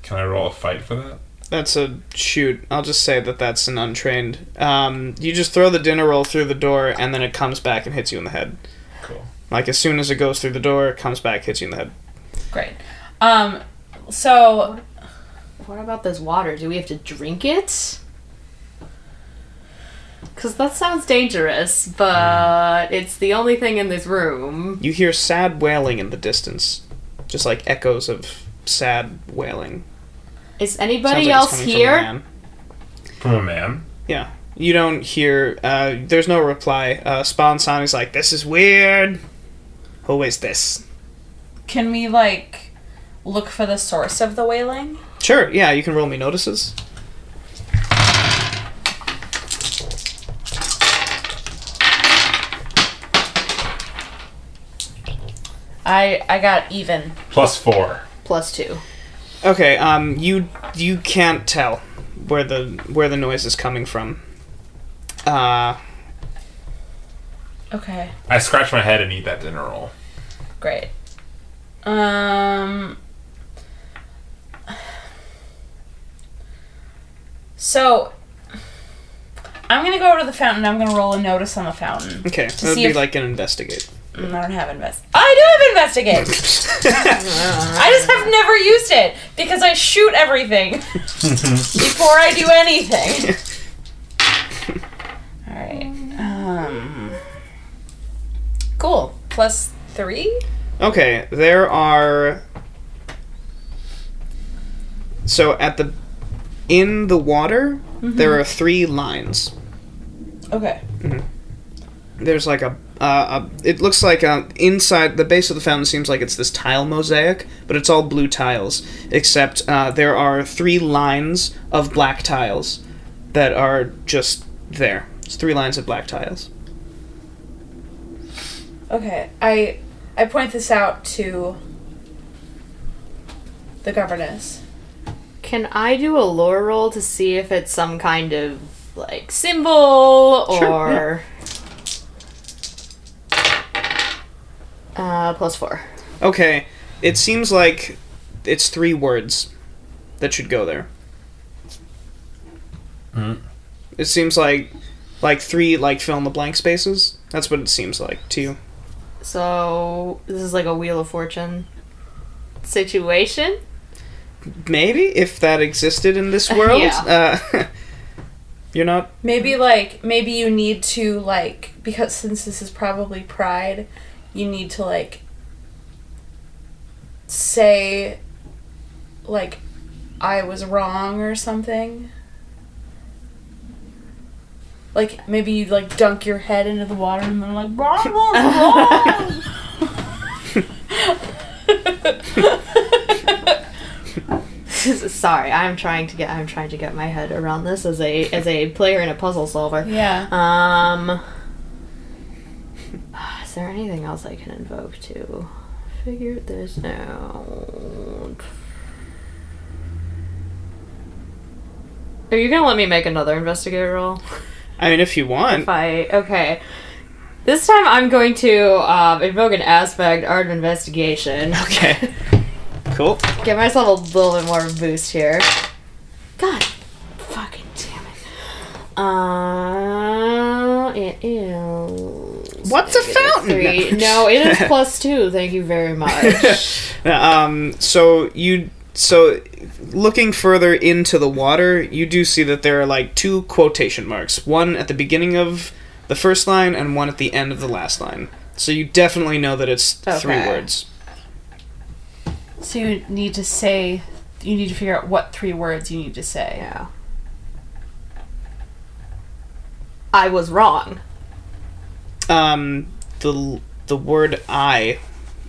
Can I roll a fight for that? That's a shoot. I'll just say that that's an untrained. Um, you just throw the dinner roll through the door and then it comes back and hits you in the head. Cool. Like as soon as it goes through the door, it comes back, hits you in the head. Great. Um. So What about this water? Do we have to drink it? Because that sounds dangerous, but it's the only thing in this room. You hear sad wailing in the distance, just like echoes of sad wailing. Is anybody like else coming from a here? From a man. Yeah. You don't hear. Uh, there's no reply. Uh, Spawn Son is like, "This is weird." Who is this? can we like look for the source of the wailing? Sure. Yeah, you can roll me notices. I I got even. Plus four. Plus two. Okay. Um, you you can't tell where the where the noise is coming from. Uh, Okay. I scratch my head and eat that dinner roll. Great. Um. So, I'm gonna go over to the fountain. I'm gonna roll a notice on the fountain. okay. To That would see be if- like an investigate. I don't have invest. I do have investigate. I just have never used it because I shoot everything before I do anything. All right. Um. Cool. Plus three. Okay, there are. So at the in the water, there are three lines. Okay. There's like a, uh. It looks like uh inside the base of the fountain seems like it's this tile mosaic, but it's all blue tiles. Except uh, there are three lines of black tiles that are just there. It's three lines of black tiles. Okay, I I point this out to the governess. Can I do a lore roll to see if it's some kind of like symbol Sure, or uh plus four. Okay, it seems like it's three words that should go there. Mhm. It seems like like three like fill in the blank spaces. That's what it seems like to you. So this is like a wheel of fortune situation. Maybe if that existed in this world. Yeah. Uh, you're not. Maybe like maybe you need to like because since this is probably pride, you need to like say like I was wrong or something. Like maybe you like dunk your head into the water and then like wrong, wrong. Sorry, I'm trying to get I'm trying to get my head around this as a as a player and a puzzle solver. yeah. Um Is there anything else I can invoke to figure this out? Are you gonna let me make another investigator roll? I mean, if you want. If I okay. This time I'm going to um, invoke an aspect art of investigation. Okay. Cool. Give myself a little bit more boost here. God fucking damn it. Uh, it is. What's a fountain? Three. No, it is plus two. Thank you very much. Um, so you so looking further into the water, you do see that there are like two quotation marks, one at the beginning of the first line and one at the end of the last line. So you definitely know that it's three words. So you need to say, you need to figure out what three words you need to say. yeah. I was wrong. Um, the the word "I"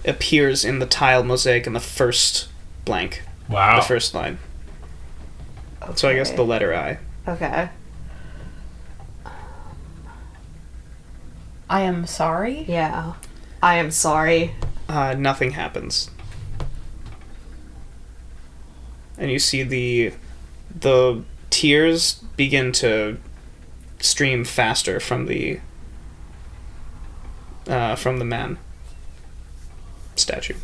appears in the tile mosaic in the first blank, Wow. the first line. So I guess the letter I. Okay. I am sorry. Yeah. I am sorry. Uh, nothing happens. And you see the the tears begin to stream faster from the uh, from the man statue,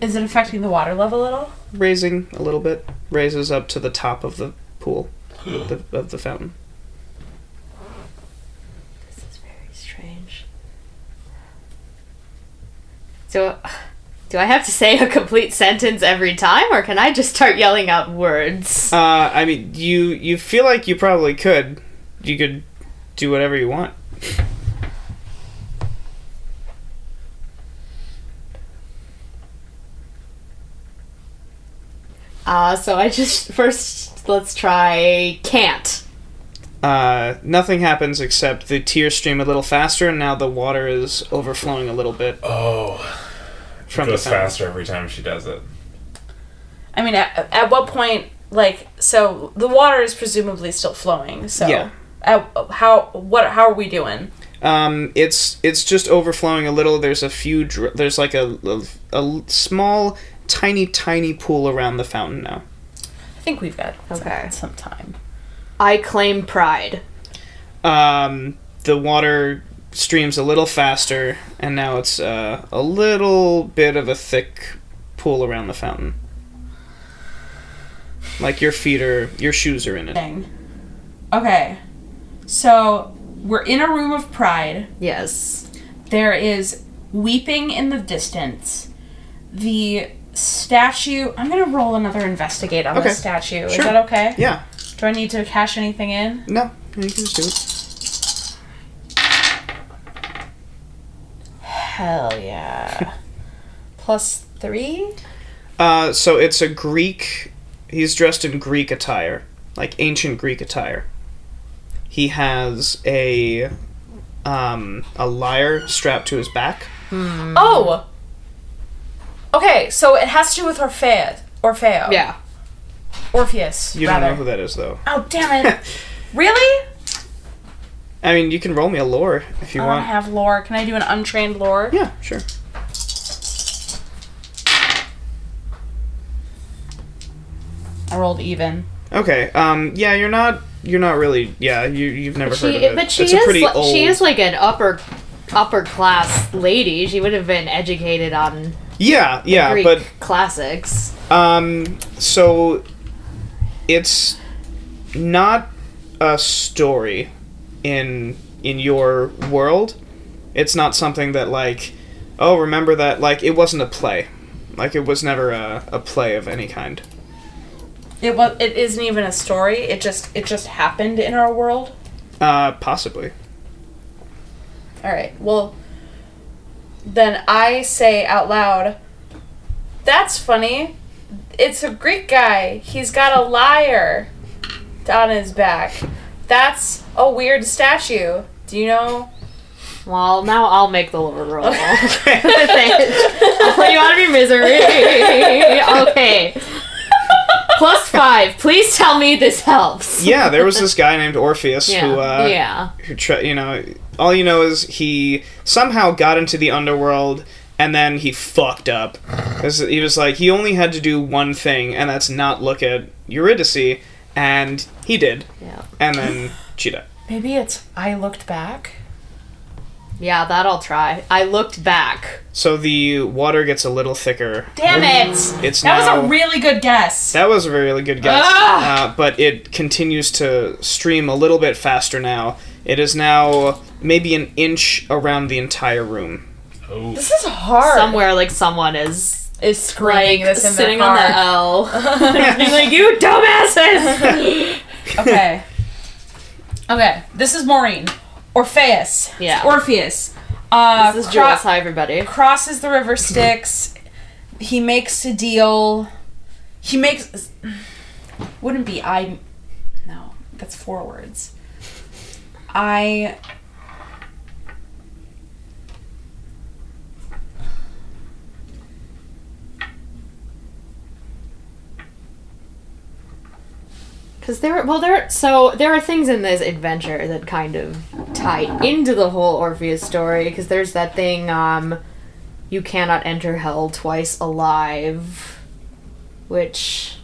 Is it affecting the water level at all? raising a little bit, raises up to the top of the pool of the, of the fountain. This is very strange. So, do I have to say a complete sentence every time, or can I just start yelling out words? Uh, I mean, you you feel like you probably could, you could do whatever you want. Uh, so I just first let's try can't. Uh, nothing happens except the tears stream a little faster, and now the water is overflowing a little bit Oh, it from the goes fountain. faster every time she does it. I mean, at, at what point, like, so the water is presumably still flowing. So, Yeah. At, how what how are we doing? Um, it's it's just overflowing a little. There's a few. Dr- there's like a, a a small, tiny, tiny pool around the fountain now. I think we've got Okay. some, some time. I claim pride. Um, the water streams a little faster, and now it's uh, a little bit of a thick pool around the fountain. Like your feet are, your shoes are in it. Thing. Okay, so we're in a room of pride. Yes. There is weeping in the distance. The statue. I'm gonna roll another investigate on Okay. the statue. Is Sure. that okay? Yeah. Do I need to cash anything in? No, you can just do it. Hell yeah. Plus three. Uh, so it's a Greek. He's dressed in Greek attire, like ancient Greek attire. He has a um, a lyre strapped to his back. Oh. Okay, so it has to do with Orpheus. Orfeo. Yeah. Orpheus. You don't know who that is, though. Oh damn it! really? I mean, you can roll me a lore if you want. I don't have lore. Can I do an untrained lore? Yeah, sure. I rolled even. Okay. Um. Yeah, you're not. You're not really. Yeah. You. You've never heard of it. but she it's is a pretty li- old. she is like an upper upper class lady. She would have been educated on yeah. Yeah. Greek But classics. Um, so it's not a story in in your world. It's not something that like, oh, remember that like it wasn't a play. Like it was never a, a play of any kind. It was. It isn't even a story. It just. It just happened in our world. Uh, possibly. All right. Well, then I say out loud. That's funny. it's a Greek guy. He's got a lyre on his back. That's a weird statue. Do you know? Well, now I'll make the lower roll. I'll put you out of your misery. Okay. Plus five. Please tell me this helps. Yeah, there was this guy named Orpheus Yeah. who, uh, yeah. who tr- you know, all you know is he somehow got into the underworld and then he fucked up. 'Cause He was like, he only had to do one thing, and that's not look at Eurydice, and he did. Yeah. And then she died. Maybe it's I looked back. Yeah, that I'll try. I looked back. So the water gets a little thicker. Damn it! It's That was a really good guess. That was a really good guess. Uh, but it continues to stream a little bit faster now. It is now maybe an inch around the entire room. Oh. This is hard. Somewhere like someone is is screaming like this in sitting on the. L. being like, you dumbasses! okay. Okay. This is Maureen. Orpheus. Yeah. Orpheus. Uh, this is cro- Jules. Hi, everybody. crosses the river Styx. he makes a deal. He makes. Wouldn't be I. No, that's four words. I. Because there, well, there. So there are things in this adventure that kind of tie into the whole Orpheus story. Because there's that thing, um, you cannot enter hell twice alive, which,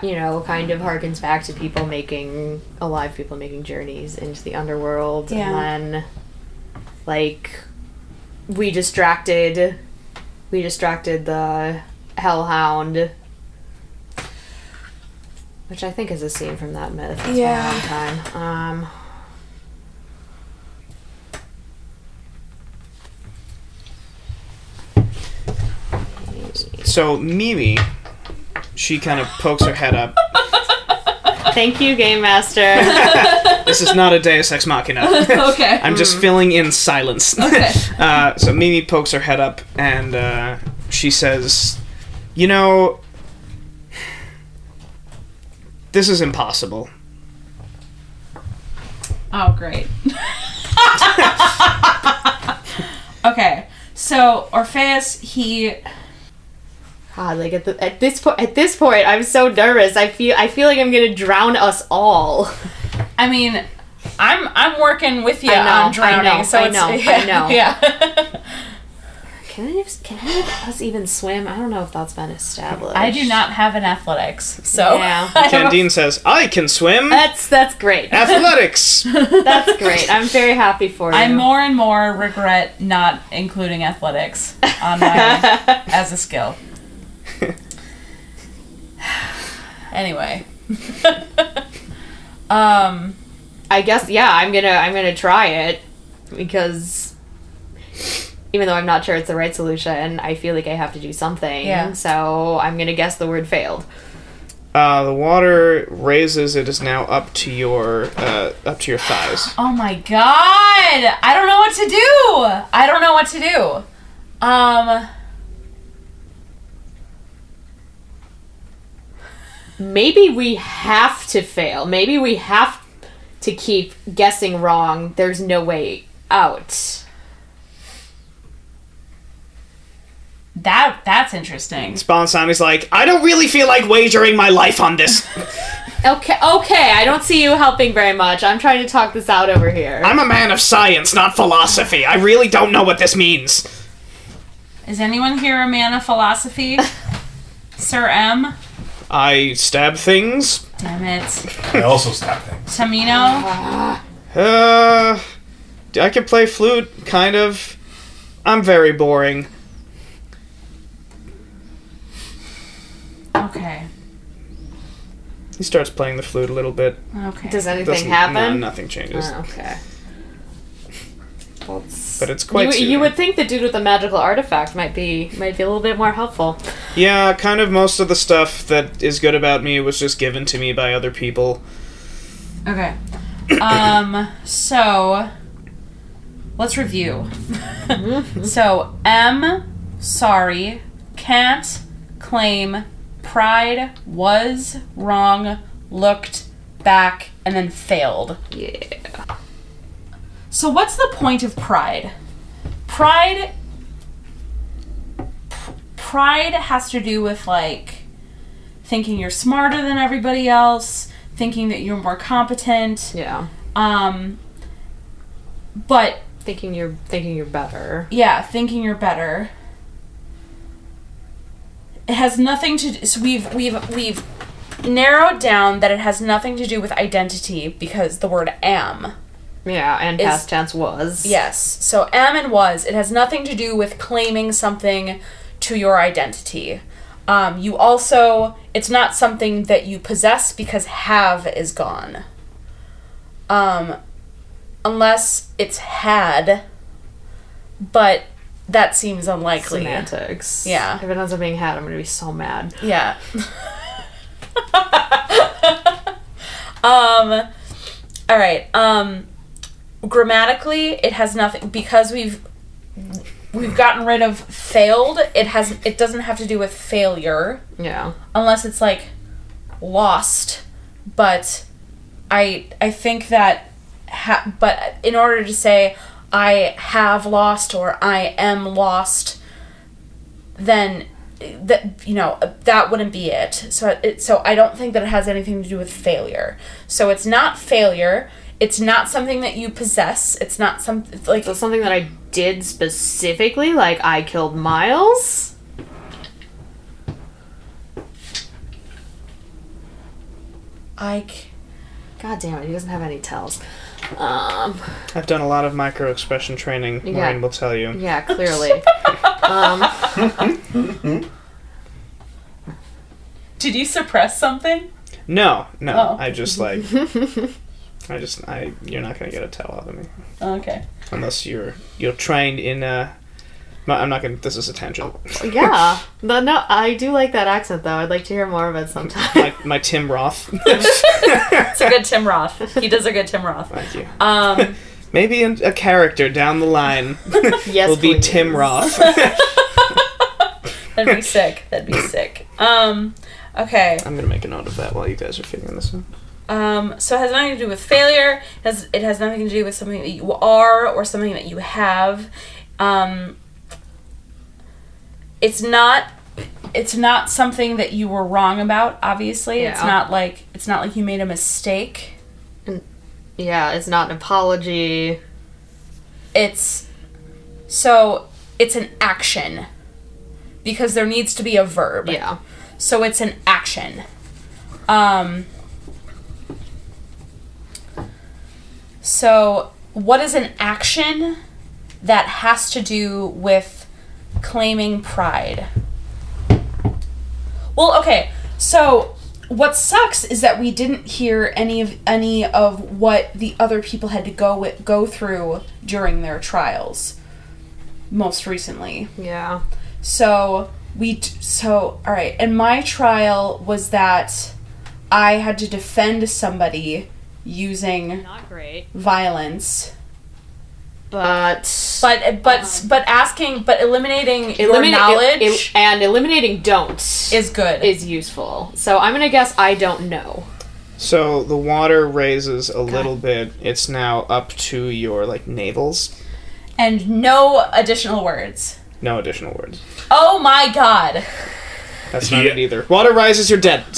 you know, kind of harkens back to people making alive people making journeys into the underworld, Yeah. and then, like, we distracted, we distracted the hellhound which I think is a scene from that myth. It's been a long time. Um, So Mimi, she kind of pokes her head up. thank you, Game Master. This is not a Deus Ex Machina. Okay. I'm just filling in silence. Okay. uh, so Mimi pokes her head up and uh, she says, "You know, this is impossible." Oh, great. okay. So Orpheus, he God, like at, the, at this point, at this point, I'm so nervous. I feel, I feel like I'm gonna drown us all. I mean, I'm I'm working with you I know, on drowning, I know, so I it's, know, I know. Yeah. Can any of, can any of us even swim? I don't know if that's been established. I do not have an athletics, so Yeah. I have a- Candine says, "I can swim. That's that's great. Athletics." That's great. I'm very happy for you. I more and more regret not including athletics on my as a skill. anyway. um I guess yeah, I'm gonna I'm gonna try it because even though I'm not sure it's the right solution, I feel like I have to do something. Yeah. So I'm gonna guess the word failed. Uh, the water raises. It is now up to your uh, up to your thighs. Oh my god! I don't know what to do. I don't know what to do. Um Maybe we have to fail. Maybe we have to keep guessing wrong. There's no way out. That that's interesting. Sponsami's like, "I don't really feel like wagering my life on this. Okay, okay. I don't see you helping very much. I'm trying to talk this out over here. I'm a man of science, not philosophy. I really don't know what this means." Is anyone here a man of philosophy? Sir M? I stab things. Damn it. I also stab things. Tamino? Uh, I can play flute, kind of. I'm very boring. Okay. He starts playing the flute a little bit. Okay. Does anything Doesn't- happen? No, nothing changes. Oh, okay. Well, it's- But it's quite You, soothing. you would think the dude with the magical artifact might be might be a little bit more helpful. Yeah, kind of most of the stuff that is good about me was just given to me by other people. Okay. Um, so let's review. so M, sorry, can't claim pride was wrong, looked back, and then failed. Yeah. So, what's the point of pride? Pride. p- Pride has to do with like thinking you're smarter than everybody else, thinking that you're more competent. Yeah. Um, but Thinking you're thinking you're better. yeah, thinking you're better. It has nothing to. do So we've we've we've narrowed down that it has nothing to do with identity because the word am. Yeah, and Is- past tense was. Yes. So am and was. It has nothing to do with claiming something to your identity. Um, you also, it's not something that you possess because have is gone. Um, unless it's had, but that seems unlikely. Semantics. Yeah. If it ends up being had, I'm gonna be so mad. Yeah. um all right. Um grammatically it has nothing because we've we've gotten rid of failed. It has it doesn't have to do with failure Yeah. unless it's like lost. But I I think that ha- but in order to say I have lost or I am lost then that you know that wouldn't be it. So it, so I don't think that it has anything to do with failure. So it's not failure. It's not something that you possess. It's not some like So something that I did specifically, like I killed Miles. I c- God damn it, he doesn't have any tells. Um, I've done a lot of micro expression training. Yeah. Maureen will tell you. yeah, clearly. um, Did you suppress something? No, no. Oh. I just like. I just I. You're not gonna get a tell out of me Okay. unless you're you're trained in. uh no, I'm not gonna. This is a tangent. yeah. No, no, I do like that accent though. I'd like to hear more of it sometime. my, my Tim Roth. It's a good Tim Roth. He does a good Tim Roth. Thank you. Um Maybe in, a character down the line yes, will be please. Tim Roth. that'd be sick. That'd be sick. Um okay. I'm gonna make a note of that while you guys are figuring this out. Um, so it has nothing to do with failure. It has, it has nothing to do with something that you are or something that you have. Um, it's not. It's not something that you were wrong about. Obviously, it's not like it's not like you made a mistake. Yeah, it's not an apology. It's so it's an action because there needs to be a verb. Yeah. So it's an action. Um So what is an action that has to do with claiming pride? Well, okay. So what sucks is that we didn't hear any of any of what the other people had to go with, go through during their trials most recently. Yeah. So we t- so all right, and my trial was that I had to defend somebody using Not great. violence, But but but um, but asking but eliminating your knowledge el- el- and eliminating don't is good. is useful. So I'm gonna guess I don't know. So the water raises a little bit. It's now up to your like navels. and no additional words. No additional words. Oh my god. That's not Yeah. it either. Water rises, you're dead.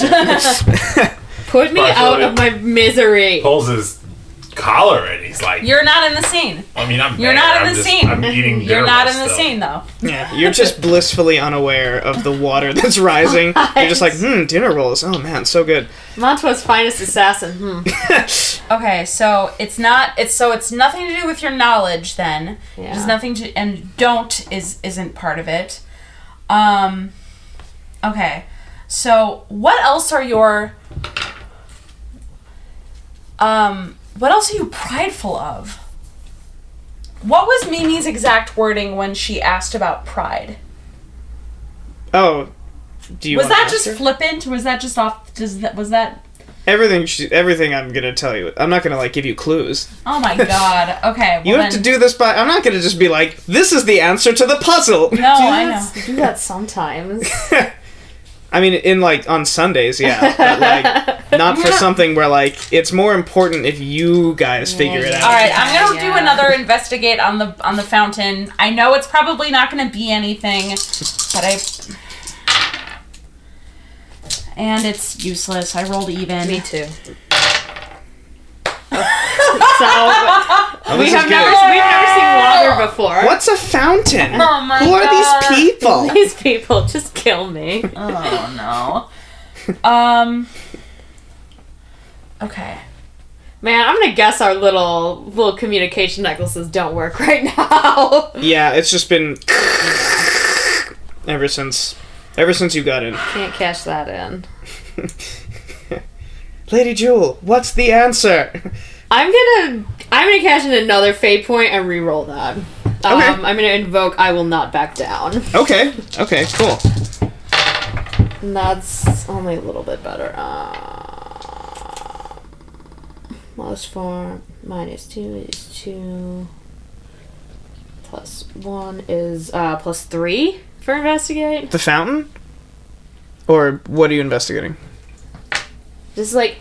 Put me Partially. out of my misery. Pulls his collar and he's like, You're not in the scene. I mean, I'm You're there, not in I'm the just- scene. I'm eating You're not in still. the scene though. yeah, you're just blissfully unaware of the water that's rising. You're just like, hmm, dinner rolls. Oh man, so good. Mantua's finest assassin. Hmm. Okay, so it's not it's so it's nothing to do with your knowledge then. Yeah. It's nothing to and don't is isn't part of it. Um okay. So what else are your um what else are you prideful of? What was Mimi's exact wording when she asked about pride? Oh, do you? was wanna that ask just her? flippant? Was that just off? Does that was that? everything? She, everything I'm gonna tell you. I'm not gonna like give you clues. Oh my god. Okay. Well You have to do this by. I'm not gonna just be like, this is the answer to the puzzle. No, I know. Do that sometimes. I mean, in like on Sundays, yeah, but like not for something where like it's more important if you guys figure it out. All right, I'm gonna do another investigate on the on the fountain. I know it's probably not gonna be anything, but I. And it's useless. I rolled even. Me too. So Oh, we have good. never we've never seen water before. What's a fountain? Oh my Who are God. these people? These people just kill me. Oh no. um. Okay. Man, I'm gonna guess our little little communication necklaces don't work right now. Yeah, it's just been ever since ever since you got in. Can't cash that in. Lady Jewel, what's the answer? I'm gonna I'm gonna cash in another fate point and re-roll that. Um, I'm gonna invoke I will not back down. Okay, okay, cool. And that's only a little bit better. Uh, plus four minus two is two. Plus one is uh, plus three for investigate. The fountain? Or what are you investigating? Just like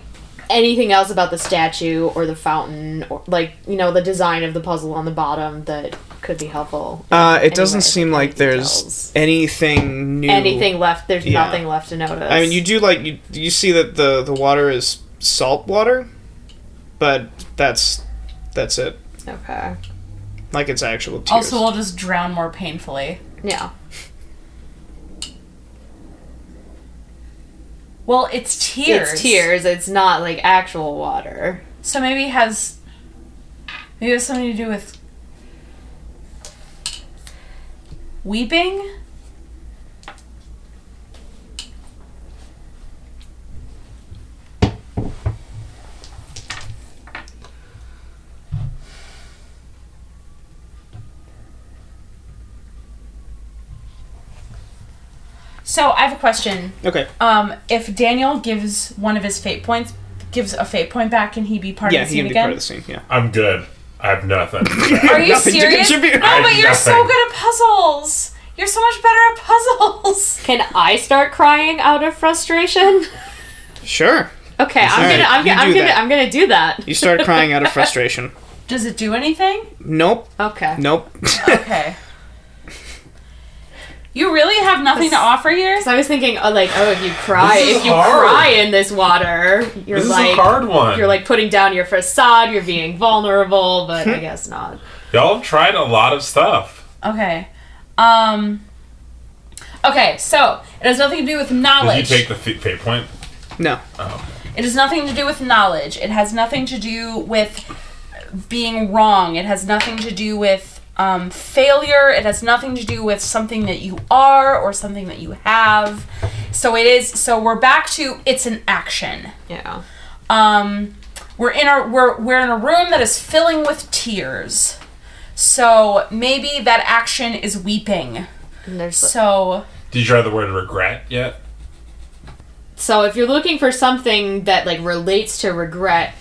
anything else about the statue or the fountain or like you know the design of the puzzle on the bottom that could be helpful. Uh, it doesn't seem like there's details. anything new. anything left. There's Yeah. nothing left to notice. I mean, you do like you you see that the the water is salt water, but that's that's it. okay. Like it's actual tears. Also, we'll just drown more painfully. Yeah. Well, it's tears. It's tears. It's not like actual water. So maybe it has. Maybe it has something to do with. Weeping? So I have a question. okay. Um, if Daniel gives one of his fate points, gives a fate point back, can he be part Yeah, of the he scene can be again? part of the scene. Yeah. I'm good. I have nothing. Are you Nothing to serious? No, contribute. I but have you're so nothing. good at puzzles. You're so much better at puzzles. Can I start crying out of frustration? Sure. Okay, I'm Alright, gonna I'm you gonna I'm do gonna that. I'm gonna do that. You start crying out of frustration. Does it do anything? Nope. Okay. Nope. Okay. You really have nothing to offer here? So I was thinking, uh, like, oh, if you cry, if you hard. cry in this water, you're this is like, a hard one. you're like putting down your facade. You're being vulnerable, but I guess not. Y'all have tried a lot of stuff. Okay. Um. Okay, so it has nothing to do with knowledge. Did you take the f- fate point? no. Oh. It has nothing to do with knowledge. It has nothing to do with being wrong. It has nothing to do with um, failure. It has nothing to do with something that you are or something that you have. So it is. So we're back to it's an action. Yeah. Um, we're in our we're we're in a room that is filling with tears. So maybe that action is weeping. And there's So Did you try the word regret yet? So if you're looking for something that like relates to regret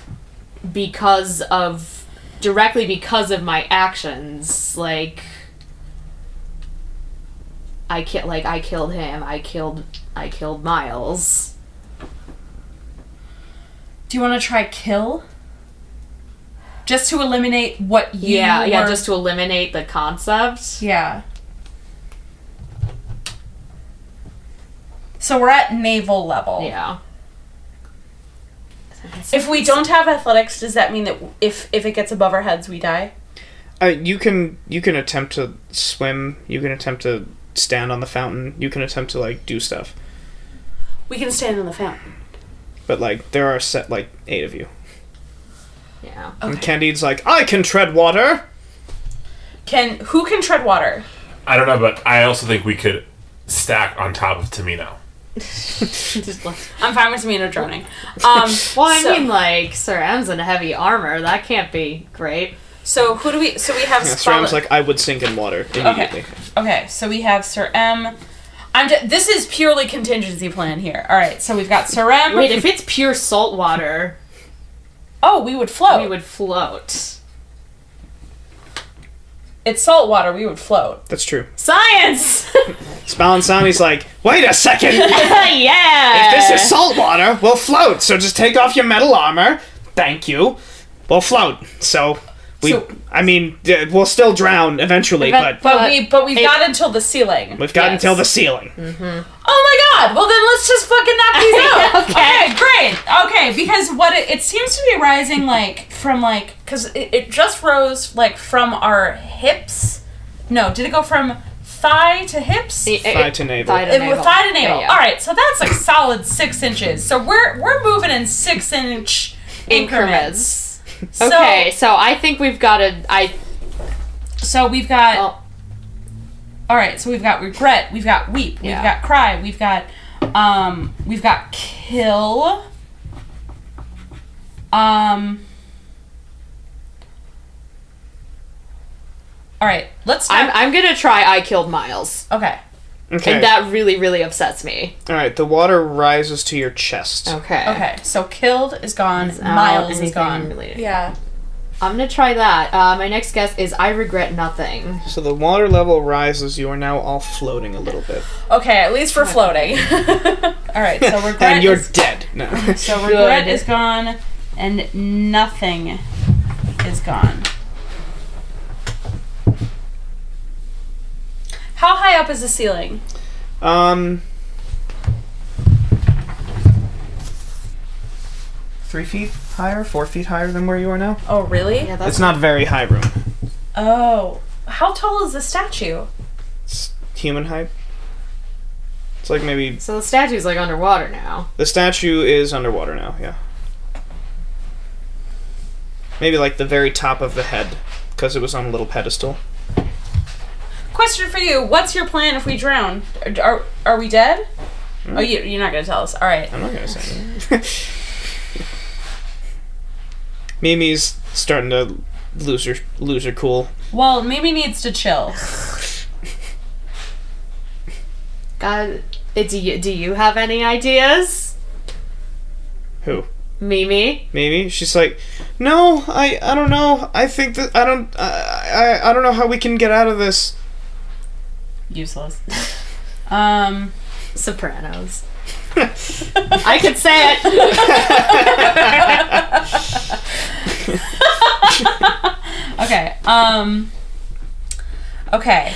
because of directly because of my actions, like I ki- like I killed him, I killed I killed Miles. do you want to try kill? Just to eliminate what you Yeah, yeah, were- just to eliminate the concept. Yeah. So we're at naval level. Yeah. If we don't have athletics, does that mean that if if it gets above our heads, we die? Uh, you can you can attempt to swim. You can attempt to stand on the fountain. You can attempt to like do stuff. We can stand on the fountain. But like there are set like eight of you. Yeah. And Candide's like, I can tread water. Can who can tread water? I don't know, but I also think we could stack on top of Tamino. Just I'm fine with Tamino droning. Um, well, I so, mean, like Sir M's in heavy armor. That can't be great. so who do we? So we have Yeah, Scarlet. Stram's like, I would sink in water immediately. Okay, so we have Sir M. I'm just, this is purely contingency plan here. All right, so we've got Sir M. Wait, if it's pure salt water, oh, we would float. we would float. It's salt water. We would float. That's true. Science. Spallanzani's like, wait a second. yeah. If this is salt water, we'll float. So just take off your metal armor. Thank you. We'll float. So we, So- I mean, we'll still drown eventually, but But, But we but we've it- got until the ceiling. we've got Yes. until the ceiling. Mm-hmm. Oh my god! Well then let's just fucking knock these out. Okay. great. Okay, because what it, it seems to be rising like from like because it, it just rose like from our hips. No, did it go from thigh to hips? Thigh to navel. Thigh to It- navel. with thigh to navel. Yeah, yeah. All right, so that's like solid six inches. So we're we're moving in six inch increments. Increments. Okay, so I think we've got a I. So we've got. Well, All right, so we've got regret, we've got weep, we've got cry, we've got um we've got kill. Um All right, let's start. I'm, I'm gonna try I killed Miles. okay. Okay. And that really, really upsets me. All right. The water rises to your chest. Okay. Okay. So killed is gone. out, Miles is anything gone. related. Yeah. I'm gonna try that. Uh, my next guess is I regret nothing. So the water level rises. You are now all floating a little bit, Okay, at least we're floating. All right. So regret and you're is, dead. No. so regret Good. is gone and nothing is gone. How high up is the ceiling? um. Three feet higher, four feet higher than where you are now. Oh, really? Yeah, that's It's not very high room. Oh. How tall is the statue? It's human height. It's like maybe So the statue's like underwater now. the statue is underwater now. Yeah. Maybe like the very top of the head, because it was on a little pedestal. Question for you. What's your plan if we drown? Are, are, are we dead? Hmm? Oh, you, you're not going to tell us. All right. I'm not gonna say. that. Mimi's starting to lose her lose her cool. Well, Mimi needs to chill. God, uh, do you do you have any ideas, Who? Mimi? Mimi? She's like, no, I I don't know. I think that I don't I I, I don't know how we can get out of this. Useless. Um. Sopranos. I could say it. Okay. Um. Okay.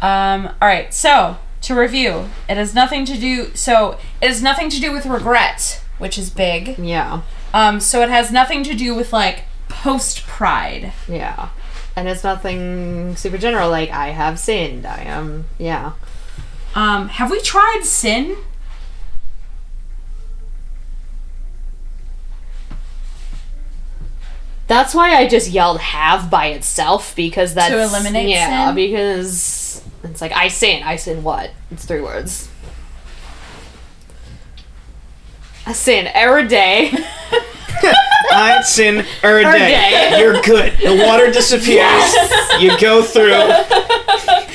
Um. All right. So to review, it has nothing to do. So it has nothing to do with regret, which is big. Yeah, Um. So it has nothing to do with like post pride. yeah. And it's nothing super general. Like I have sinned. I am. Yeah. Um. Have we tried sin? That's why I just yelled "have" by itself because that's eliminate Yeah, sin? because it's like I sin. I sin what? It's three words. I sin every day. I sin er day. day. You're good. The water disappears. You go through.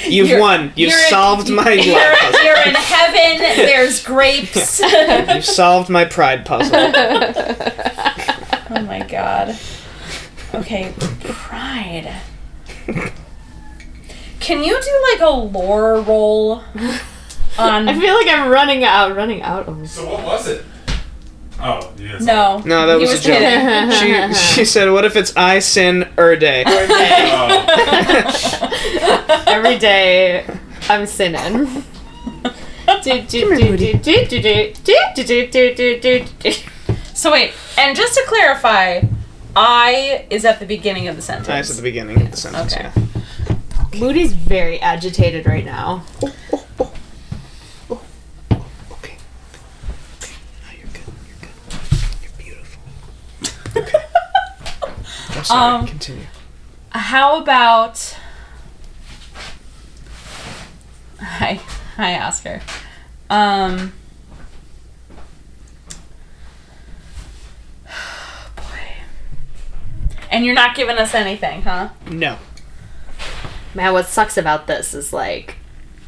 You've You're- won. You've you're in- solved my You're, life puzzle. you're in heaven. There's grapes. You've solved my pride puzzle. Oh my god. Okay, pride. Can you do like a lore roll on? I feel like I'm running out. Running out. Of... So what was it? Oh, yes. No. No, that was, was, a joke. she, she said, What if it's I sin er day? oh. Every day I'm sinning. So wait, and just to clarify, I is at the beginning of the sentence. I is at the beginning of the sentence. Okay. Yeah. Moody's very agitated right now. I'm sorry. Um, Continue. How about? Hi, hi, Oscar. Um. Boy. And you're not giving us anything, huh? No. Man, what sucks about this is like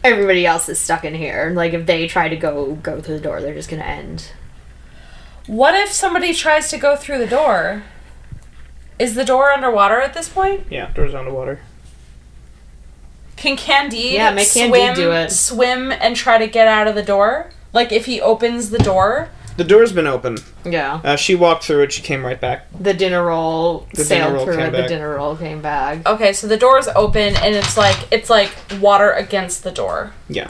everybody else is stuck in here. Like if they try to go go through the door, they're just gonna end. What if somebody tries to go through the door? Is the door underwater at this point? Yeah. Doors underwater. Can Candide Yeah, make Candide swim, do it. swim and try to get out of the door? Like if he opens the door? The door's been open. Yeah. Uh, she walked through it. She came right back. The dinner roll The sailed dinner roll through came it. The back. dinner roll came back. Okay, so the door's open and it's like it's like water against the door. Yeah.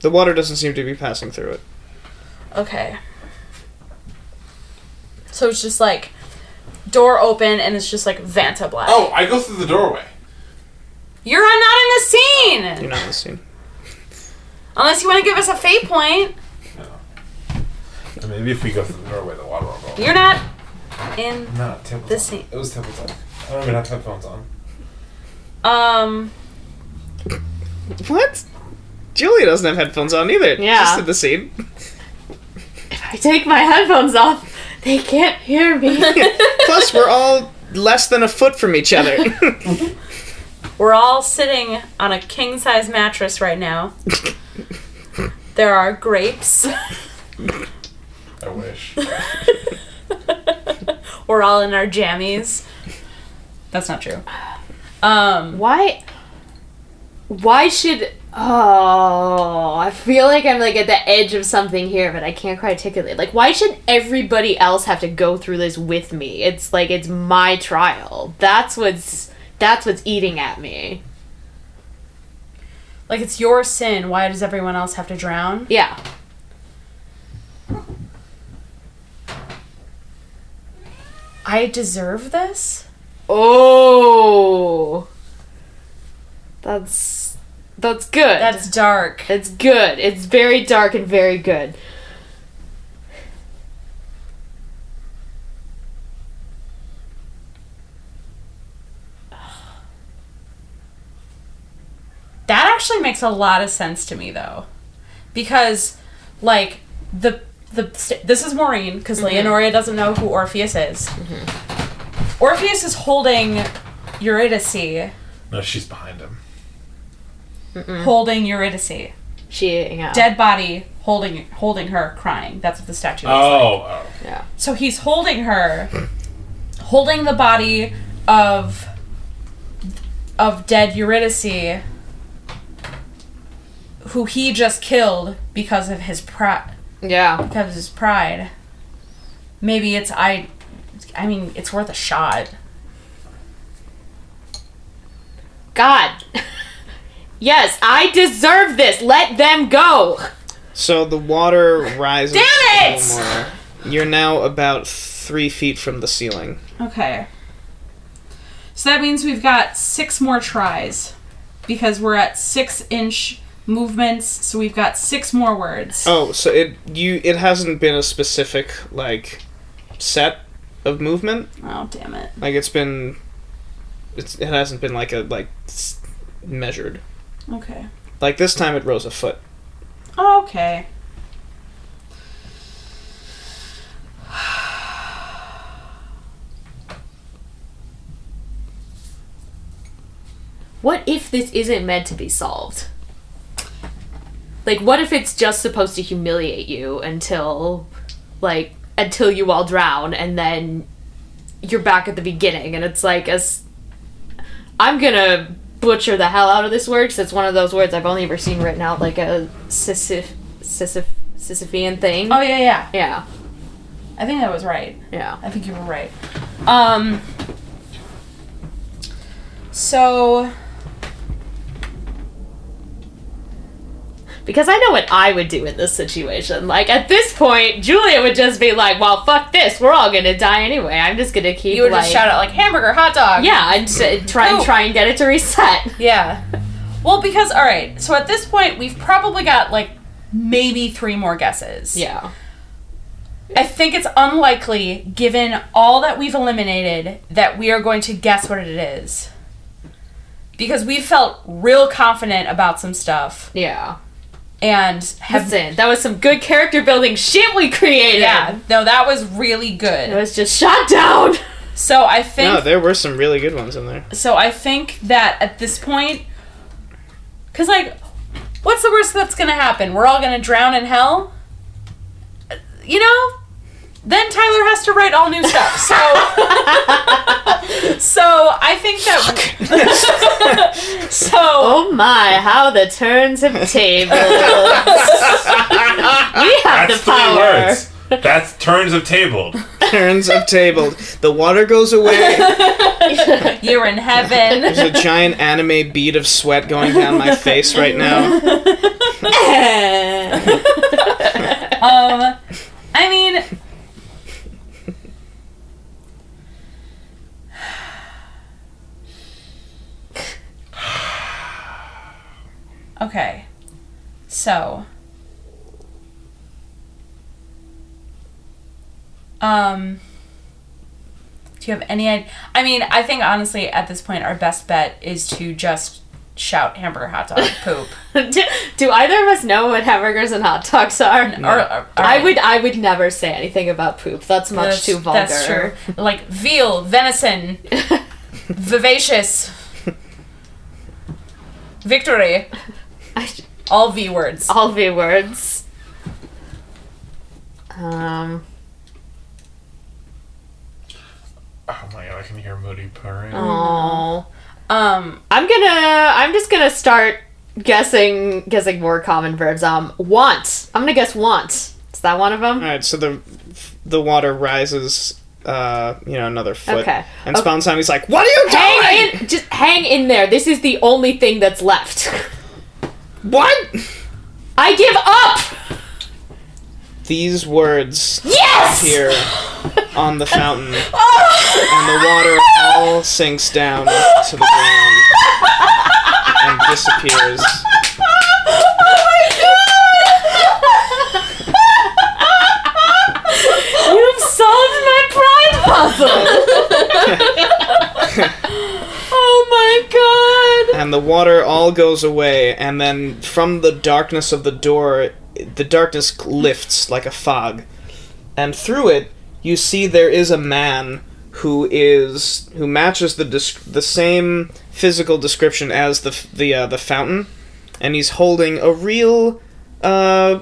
The water doesn't seem to be passing through it. Okay. So it's just like door open and it's just like Vanta Black. Oh, I go through the doorway. You're not in the scene! You're not in the scene. Unless you want to give us a fate point. And maybe if we go through the doorway, the water will go. You're not in No, table The scene. It was table talk. I don't even have headphones on. um What? Julia doesn't have headphones on either. Yeah. Just in the scene. If I take my headphones off, they can't hear me. Plus, we're all less than a foot from each other. we're all sitting on a king size mattress right now. there are grapes. I wish. We're all in our jammies. That's not true. Um why? Why should? Oh, I feel like I'm like at the edge of something here, but I can't quite articulate. Like, why should everybody else have to go through this with me? It's like it's my trial. That's what's that's what's eating at me. like it's your sin. Why does everyone else have to drown? Yeah. I deserve this? Oh. That's that's good. That's dark. it's good. It's very dark and very good. That actually makes a lot of sense to me though. Because like the the st- this is Maureen because mm-hmm. Leonoria doesn't know who Orpheus is. Mm-hmm. Orpheus is holding Eurydice, No, she's behind him. Holding Eurydice. She yeah. Dead body holding holding her crying. That's what the statue looks oh, like. Oh, oh. Yeah. So he's holding her, holding the body of of dead Eurydice, who he just killed because of his pride. Yeah. Because of his pride. Maybe it's I. I mean, it's worth a shot. God. yes, I deserve this. Let them go. so the water rises Damn it! You're now about three feet from the ceiling. Okay. So that means we've got six more tries because we're at six inch movements. So we've got six more words. Oh, so it you it hasn't been a specific like set of movement. Oh damn it! Like it's been, it's it hasn't been like a like measured. Okay. Like this time it rose a foot. Okay. What if this isn't meant to be solved? Like, what if it's just supposed to humiliate you until, like, until you all drown and then you're back at the beginning and it's like, as. I'm gonna butcher the hell out of this word because it's one of those words I've only ever seen written out like a Sisyph, Sisyph, Sisyphean thing. Oh yeah, yeah. Yeah, I think that was right. yeah. I think you were right. Um. So Because I know what I would do in this situation. Like at this point, Julia would just be like, "Well, fuck this. We're all gonna die anyway. I'm just gonna keep." you would like, just shout out like hamburger, hot dog. Yeah, I'd try and try and get it to reset. Yeah. Well, because all right. So at this point, we've probably got like maybe three more guesses. Yeah. I think it's unlikely, given all that we've eliminated, that we are going to guess what it is. Because we felt real confident about some stuff Yeah. And have Listen, that was some good character building shit we created. yeah, no, that was really good. It was just shot down. So I think No, there were some really good ones in there. so I think that at this point cuz like what's the worst that's going to happen? We're all going to drown in hell? Uh, You know? Then Tyler has to write all new stuff. So, so I think that. so Oh my, how the turns have tabled. we have That's the three power. words. That's turns of tabled. Turns of tabled. The water goes away. you're in heaven. There's a giant anime bead of sweat going down my face right now. Um, I mean. Okay. So. Um. Do you have any idea? I mean, I think honestly, at this point, our best bet is to just shout hamburger hot dog poop. do, do either of us know what hamburgers and hot dogs are? Or, or- I would I would never say anything about poop. That's much That's- too vulgar. That's true. Like veal, venison, vivacious, victory. All V words. All V words. Um. Oh my god, I can hear Moody purring. Oh. Um. I'm gonna. I'm just gonna start guessing. Guessing more common verbs. Um. Want. I'm gonna guess want. Is that one of them? All right, so the the water rises, uh, you know, another foot. Okay. And Okay. Spallanzani's like, "What are you doing? Hang in. Just hang in there. This is the only thing that's left. What?" I give up. These words Yes. appear on the fountain, and the water all sinks down to the ground and disappears. Oh You've solved my pride puzzle. and the water all goes away and then from the darkness of the door the darkness lifts like a fog and through it you see there is a man who is who matches the desc- the same physical description as the f- the uh, the fountain and he's holding a real uh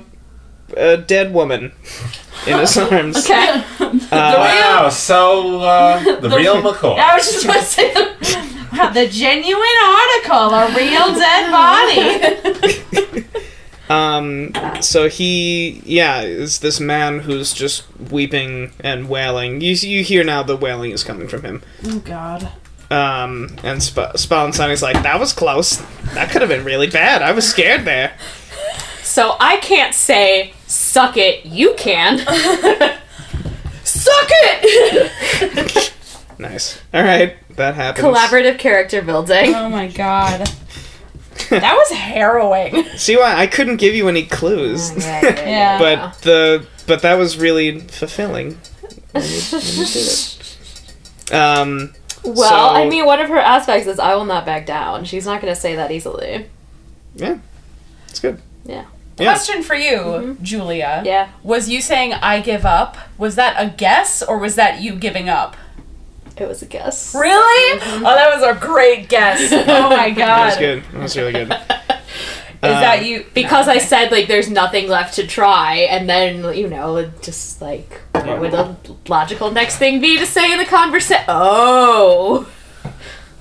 a dead woman in his arms Okay. Uh, Wow, so uh, the real McCoy. I was just about to say the, wow, the genuine article, a real dead body. Um, so he, yeah, is this man who's just weeping and wailing. You you hear now the wailing is coming from him. oh God. Um, and Sp- Spallanzani's like, that was close. That could have been really bad. I was scared there. So I can't say suck it. You can. Suck it. Nice. All right, that happens. Collaborative character building. oh my God. That was harrowing. See why I couldn't give you any clues. Yeah. but the but that was really fulfilling. When you- when you did it. Um, Well, So- I mean, one of her aspects is I will not back down. She's not going to say that easily. yeah, it's good. Yeah. Yeah. Question for you, Julia. Yeah. Was you saying I give up? Was that a guess or was that you giving up? It was a guess. Really? Oh, that was a great guess. Oh my god. That was good. That was really good. Is that you? Because I Okay. said, like, there's nothing left to try, and then, you know, just, like, what would the logical next thing be to say in the conversation? Oh!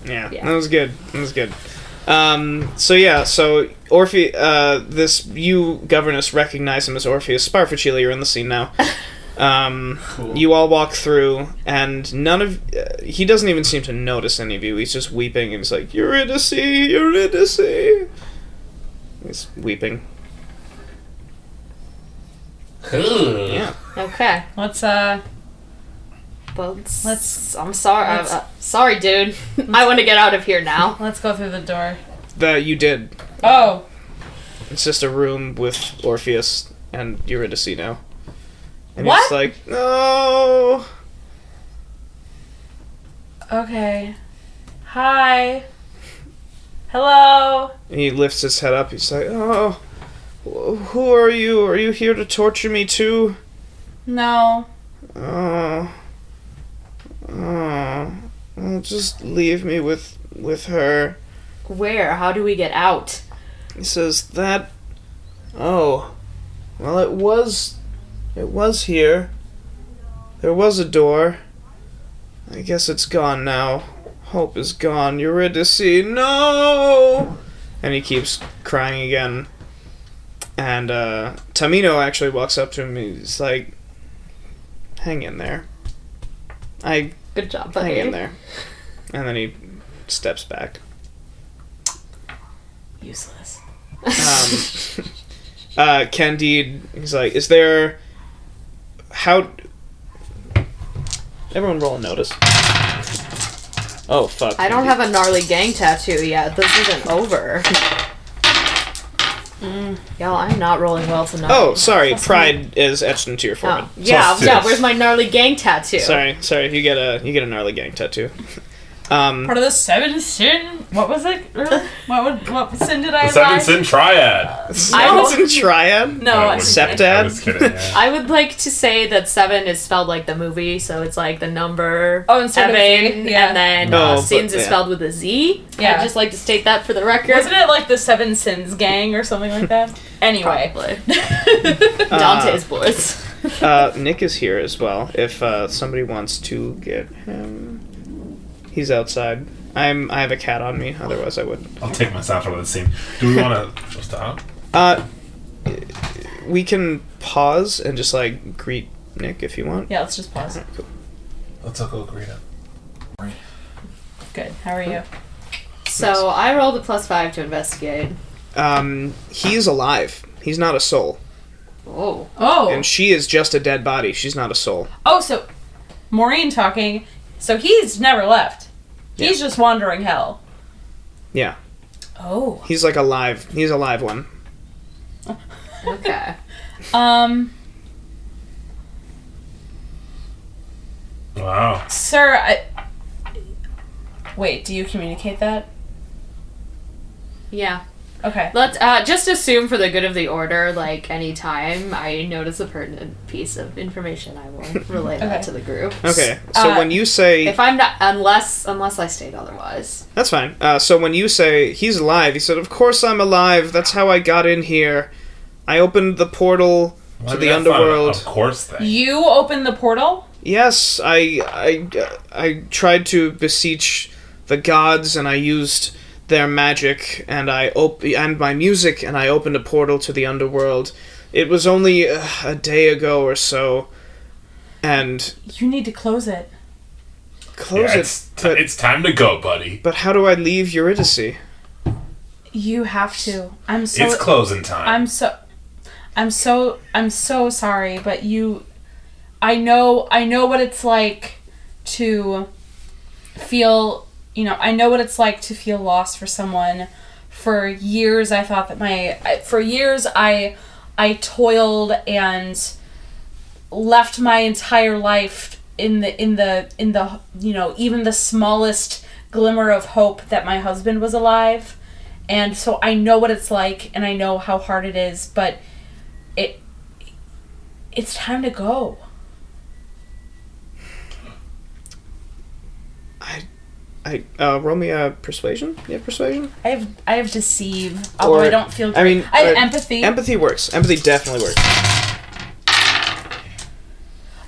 Yeah, Yeah. that was good. That was good. Um, so yeah, so Orpheus, uh, this you governess recognize him as Orpheus Sparafucile. You're in the scene now. Um, Cool. you all walk through, and none of uh, he doesn't even seem to notice any of you. He's just weeping, and he's like, "Eurydice, Eurydice." He's weeping. Cool. Yeah. Okay. Let's uh. Well, let's. Let's- I'm sorry. let's- uh, uh, sorry, dude. I want to get out of here now. Let's go through the door. That you did. Oh. It's just a room with Orpheus and Eurydice now. And What? he's like, no. Okay. Hi. Hello. And he lifts his head up. He's like, "Oh, who are you? Are you here to torture me too?" No. Oh, oh, well, just leave me with with her. Where? How do we get out? He says that. Oh, well, it was, it was here. There was a door. I guess it's gone now. Hope is gone. Eurydice, no! And he keeps crying again. And uh, Tamino actually walks up to him. He's like, "Hang in there. I Good job, buddy. hang in there." And then he steps back. Useless. Um, uh, Candide, he's like, "Is there how?" Everyone, roll a notice. Oh fuck! I don't have a gnarly gang tattoo yet. This isn't over. Mm. Y'all, I'm not rolling well tonight. Oh, sorry. Pride is etched into your forehead. Oh, forehead. yeah, Plus yeah. Where's my gnarly gang tattoo? Sorry, sorry. You get a you get a gnarly gang tattoo. Um, Part of the seven sin. What was it? What would, what sin did I The seven lie? sin triad. Seven Seven's in triad. No, I. Septad? I was kidding. Yeah. I would like to say that seven is spelled like the movie, so it's like the number Oh, instead of seven, Z, yeah. and then No, uh, but- sins is yeah. spelled with a Z. Yeah. I'd just like to state that for the record. Wasn't it like the Seven Sins Gang or something like that? Anyway. Probably. Dante's boys. Uh, Nick is here as well. If uh, somebody wants to get him, he's outside. I'm. I have a cat on me. Otherwise, I would. I'll take myself out of the scene. Do we want to stop? Uh, we can pause and just like greet Nick if you want. Yeah, let's just pause. Cool. Let's all go greet him. Good. How are you? So I rolled a plus five to investigate. Um, he's alive. He's not a soul, Oh. Oh. and she is just a dead body. She's not a soul. Oh, so Maureen talking. So he's never left. He's just wandering hell. Yeah, Oh. he's like alive. He's a live one. Okay. Um, Wow. sir, I. Wait, do you communicate that? Yeah. Okay. Let's uh, just assume for the good of the order, like anytime I notice a pertinent piece of information, I will relay that to the group. Okay, so Uh, when you say If I'm not, unless unless I state otherwise. That's fine. Uh, so when you say he's alive, he said, "Of course I'm alive. That's how I got in here. I opened the portal Why to would the underworld. Of course, thing. You opened the portal? Yes, I, I, I tried to beseech the gods, and I used their magic, and I op- and my music, and I opened a portal to the underworld. It was only uh, a day ago or so, and You need to close it. close Yeah, it. it's, t- but, it's time to go, buddy. but how do I leave Eurydice? You have to. I'm so. it's closing time. I'm so I'm so I'm so sorry, but you I know I know what it's like to feel, you know, I know what it's like to feel lost for someone. For years I thought that my for years I I toiled and left my entire life in the in the in the you know, even the smallest glimmer of hope that my husband was alive and so I know what it's like and I know how hard it is, but it it's time to go. I, I uh, roll me a persuasion. You have persuasion? I have I have deceive, although Or- I don't feel great. I mean, I have uh, empathy. Empathy works. Empathy definitely works.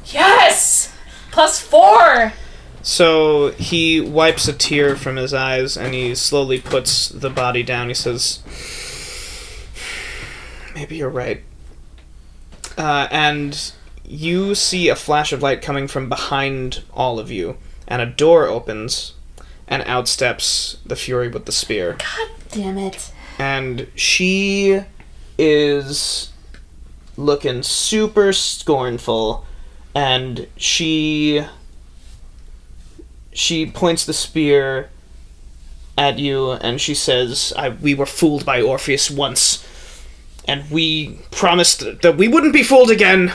yes, plus four. So he wipes a tear from his eyes and he slowly puts the body down. He says, Maybe you're right. Uh, and you see a flash of light coming from behind all of you, and a door opens, and out steps the Fury with the spear. God damn it! and she is looking super scornful and she she points the spear at you and she says I, we were fooled by orpheus once and we promised that we wouldn't be fooled again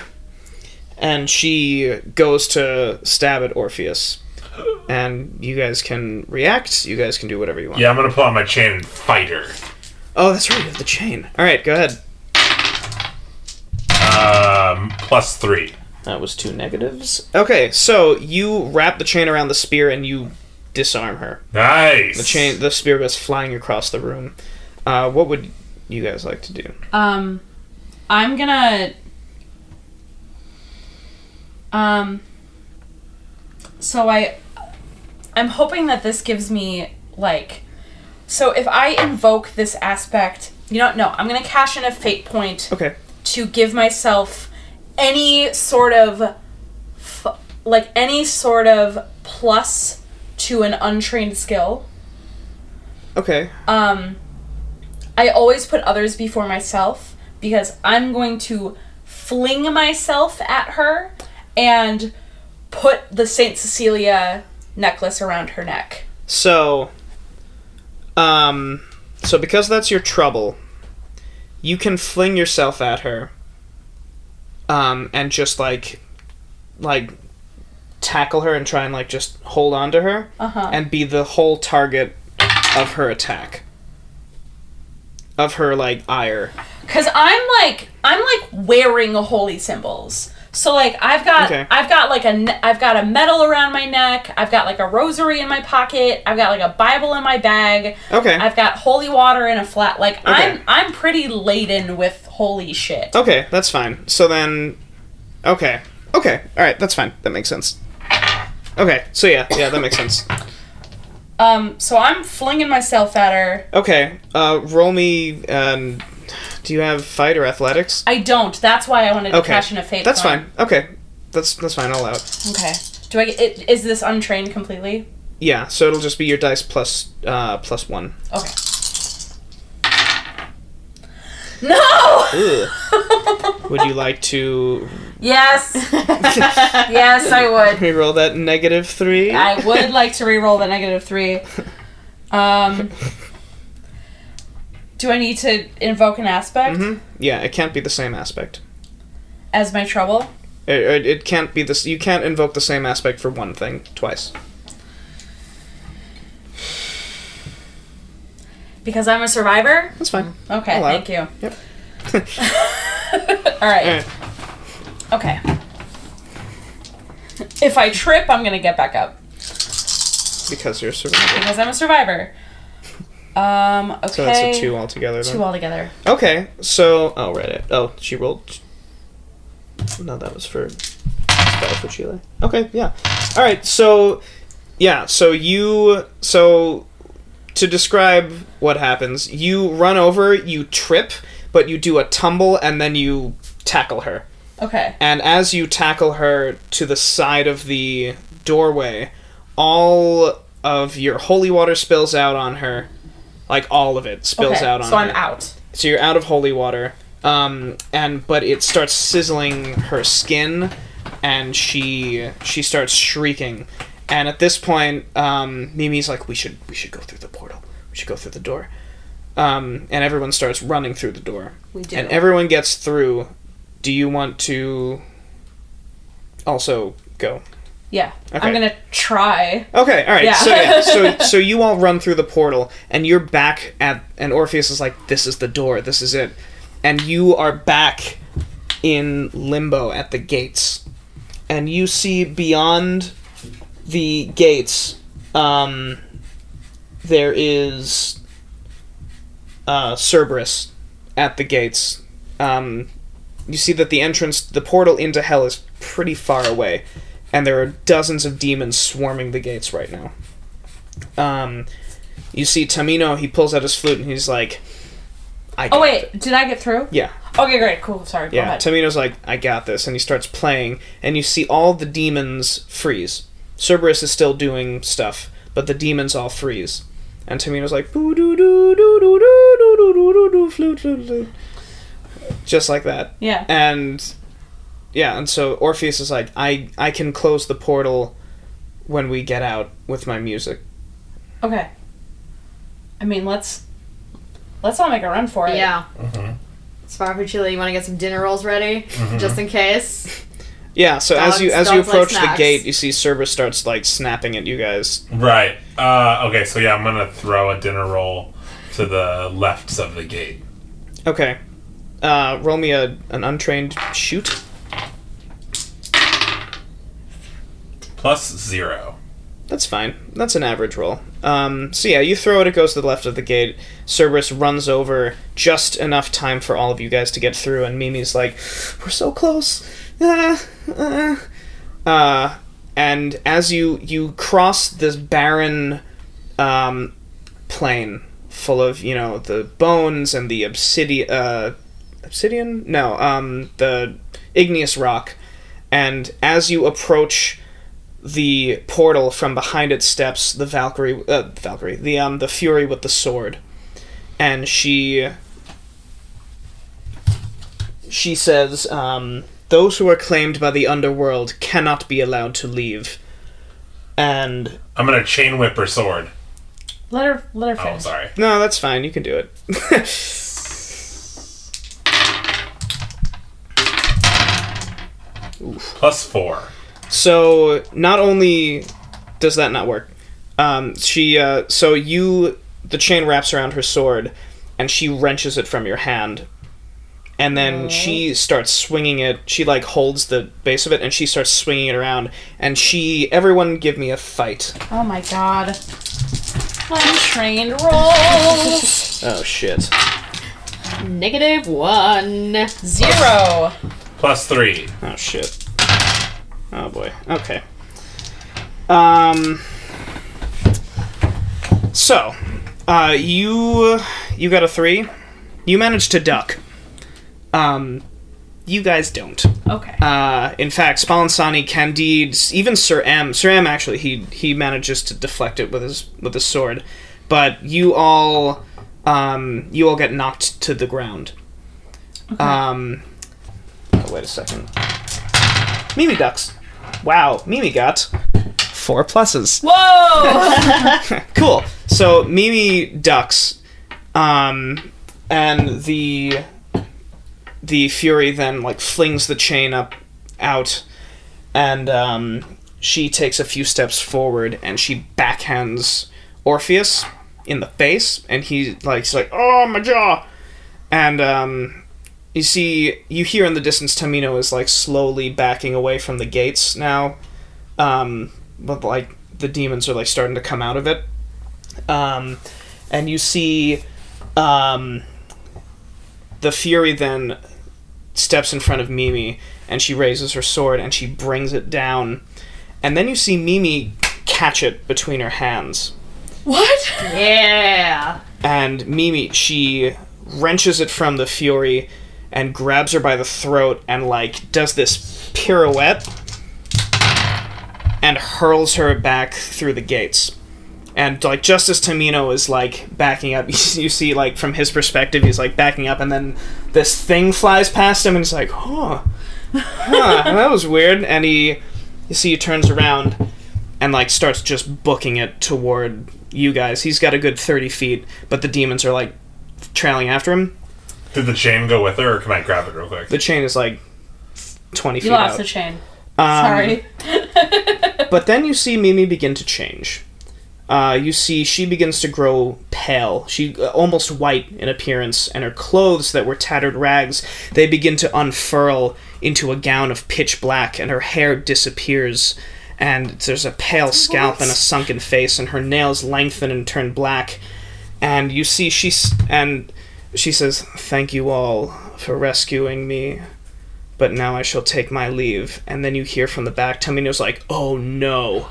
and she goes to stab at orpheus and you guys can react you guys can do whatever you want yeah, I'm gonna pull out my chain and fight her. Oh, that's right. You have the chain. All right, go ahead. Um, plus three. That was two negatives. Okay, so you wrap the chain around the spear and you disarm her. Nice. The chain, the spear goes flying across the room. Uh, what would you guys like to do? Um, I'm gonna. Um, so I I'm hoping that this gives me like so if I invoke this aspect, you know no, I'm going to cash in a fate point Okay. to give myself any sort of f- like any sort of plus to an untrained skill. Okay. Um I always put others before myself because I'm going to fling myself at her and put the Saint Cecilia necklace around her neck. So, um, so because that's your trouble, you can fling yourself at her, um, and just like, like, tackle her and try and like just hold on to her Uh-huh. and be the whole target of her attack, of her like ire. Cuz I'm like I'm like wearing holy symbols. So like I've got Okay. I've got like a I've got a medal around my neck. I've got like a rosary in my pocket. I've got like a Bible in my bag. Okay. I've got holy water in a flat. Like Okay. I'm I'm pretty laden with holy shit. Okay, that's fine. So then, okay, okay, all right, that's fine. That makes sense. Okay, so yeah, yeah, that makes sense. Um so I'm flinging myself at her. Okay, uh, roll me. Um, do you have fight or athletics? I don't. That's why I wanted to Okay, cash in a fate. that's point. fine. Okay, that's that's fine. I'll it. Okay. Do I get it, is this untrained completely? Yeah, so it'll just be your dice plus uh, plus one. Okay. No! Would you like to yes. yes, I would. reroll that negative three? I would like to re-roll the negative three. Um, do I need to invoke an aspect hmm Yeah, it can't be the same aspect. as my trouble? It, it, it can't be this. You can't invoke the same aspect for one thing twice. Because I'm a survivor? That's fine. Okay, Allow thank you. Yep. All right. Alright. Okay. If I trip, I'm gonna get back up Because you're a survivor. because I'm a survivor. Um. Okay. So that's a two altogether. Then. Two altogether. Okay, so oh right. it- Oh, she rolled. No, that was for Sparafucile. Okay, yeah. All right, so yeah, so you so to describe what happens, you run over, you trip, but you do a tumble and then you tackle her. Okay. And as you tackle her to the side of the doorway, all of your holy water spills out on her. Like all of it spills okay. out on so her. I'm out. so you're out of holy water. Um and but it starts sizzling her skin and she she starts shrieking. And at this point um mimi's like we should we should go through the portal. We should go through the door. Um and everyone starts running through the door. We do. and everyone gets through. Do you want to also go yeah. Okay. I'm gonna try. Okay, all right. Yeah. So yeah, so so you all run through the portal, and you're back at, and Orpheus is like, "This is the door. This is it," and you are back in limbo at the gates, and you see beyond the gates, um, there is uh, Cerberus at the gates. Um, you see that the entrance, the portal into hell, is pretty far away and there are dozens of demons swarming the gates right now. Um, you see Tamino, he pulls out his flute and he's like, I got Oh wait, it." did I get through? Yeah, Okay, great, cool. Sorry. Go yeah. ahead. Tamino's like, I got this, and he starts playing, and you see all the demons freeze. Cerberus is still doing stuff, but the demons all freeze. And Tamino's like, boo doo doo doo doo doo doo doo doo doo doo flute flute flute. Just like that. yeah. And yeah, and so Orpheus is like, I I can close the portal when we get out with my music. Okay. I mean, let's let's all make a run for it. Yeah. Mhm. Sparafucile, you want to get some dinner rolls ready? Just in case? Yeah, so as you as you dogs like approach the gate, you see Cerberus starts like snapping at you guys. Right. Uh, okay, so yeah, I'm gonna throw a dinner roll to the left of the gate. Okay. Uh, roll me a an untrained shoot. Plus zero. That's fine. That's an average roll. Um, so yeah, you throw it, it goes to the left of the gate. Cerberus runs over just enough time for all of you guys to get through, and Mimi's like, "We're so close." Ah, ah." Uh, and as you you cross this barren um, plain full of you know the bones and the obsidian uh, obsidian no um, the igneous rock and as you approach the portal from behind it steps the valkyrie uh, valkyrie the um the fury with the sword and she she says um those who are claimed by the underworld cannot be allowed to leave and I'm gonna chain whip her sword. Let her let her Oh, sorry. no that's fine you can do it Plus four. So not only does that not work, um, she uh, so you the chain wraps around her sword, and she wrenches it from your hand, and then she starts swinging it. She like holds the base of it, and she starts swinging it around. And she, everyone, give me a fight. Oh my god. Untrained rolls. Oh shit! Negative one. Zero. Plus three. Oh shit! Oh boy. Okay. Um. So, uh, you you got a three. You managed to duck. Um, you guys don't. Okay. Uh, in fact, Spallanzani, Candide, even Sir M. Sir M. Actually, he he manages to deflect it with his with his sword, but you all um, you all get knocked to the ground. Um, oh, wait a second. Mimi ducks. Wow, Mimi got four pluses. Whoa! Cool. So Mimi ducks, um, and the the Fury then like flings the chain up out, and um, she takes a few steps forward and she backhands Orpheus in the face, and he like he's like, "Oh my jaw," and um, you see you hear in the distance Tamino is like slowly backing away from the gates now, um, but like the demons are like starting to come out of it um, and you see um, the fury then steps in front of Mimi and she raises her sword and she brings it down and then you see Mimi catch it between her hands what? Yeah. and Mimi she wrenches it from the fury and grabs her by the throat and like does this pirouette and hurls her back through the gates. And like just as Tamino is like backing up. You see like from his perspective he's like backing up and then this thing flies past him and he's like huh. Huh. That was weird. And he you see he turns around and like starts just booking it toward you guys. He's got a good 30 feet but the demons are like trailing after him Did the chain go with her, or can I grab it real quick? the chain is like 20 You feet lost out the chain. Um, Sorry. But then you see Mimi begin to change. Uh, you see she begins to grow pale. She uh, almost white in appearance, and her clothes that were tattered rags they begin to unfurl into a gown of pitch black, and her hair disappears. And there's a pale scalp and a sunken face, and her nails lengthen and turn black. And you see she's and she says, "Thank you all for rescuing me." but now I shall take my leave. And then you hear from the back, Tamino's like, oh no.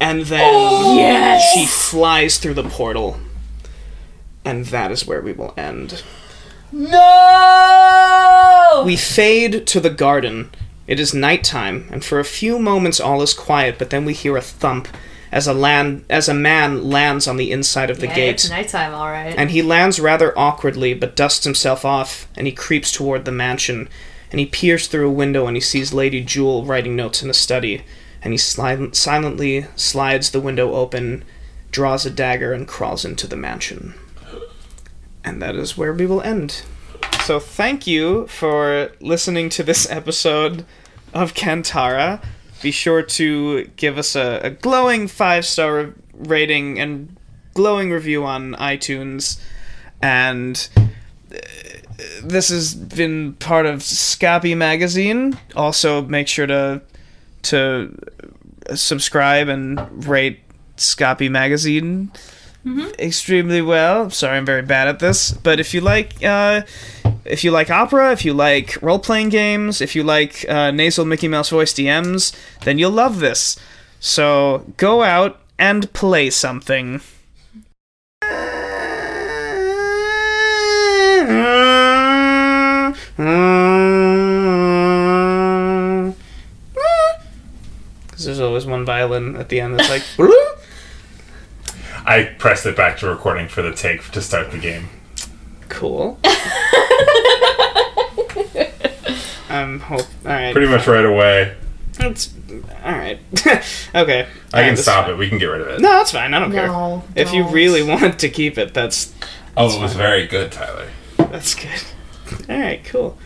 And then oh, yes! she flies through the portal. And that is where we will end. No! We fade to the garden. It is nighttime, and for a few moments all is quiet, but then we hear a thump as a land as a man lands on the inside of the Hey, gate. It's nighttime, all right. And he lands rather awkwardly, but dusts himself off, and he creeps toward the mansion. And he peers through a window and he sees Lady Jewel writing notes in a study. And he silently slides the window open, draws a dagger, and crawls into the mansion. And that is where we will end. So thank you for listening to this episode of Kantara. Be sure to give us a, a glowing five star rating and glowing review on iTunes. And uh, this has been part of Scappy Magazine. Also, make sure to to subscribe and rate Scappy Magazine extremely well. Sorry, I'm very bad at this. But if you like, uh, if you like opera, if you like role playing games, if you like uh, nasal Mickey Mouse voice DMs, then you'll love this. So go out and play something. Because there's always one violin at the end that's like. I pressed it back to recording for the take to start the game. Cool. Um, I'm hope. All right. Pretty much right away. It's all right. okay. I can stop it. We can get rid of it. No, that's fine. I don't care. No, If you don't. really want to keep it, that's Oh, it was very good, Tyler. that's good. All right, cool.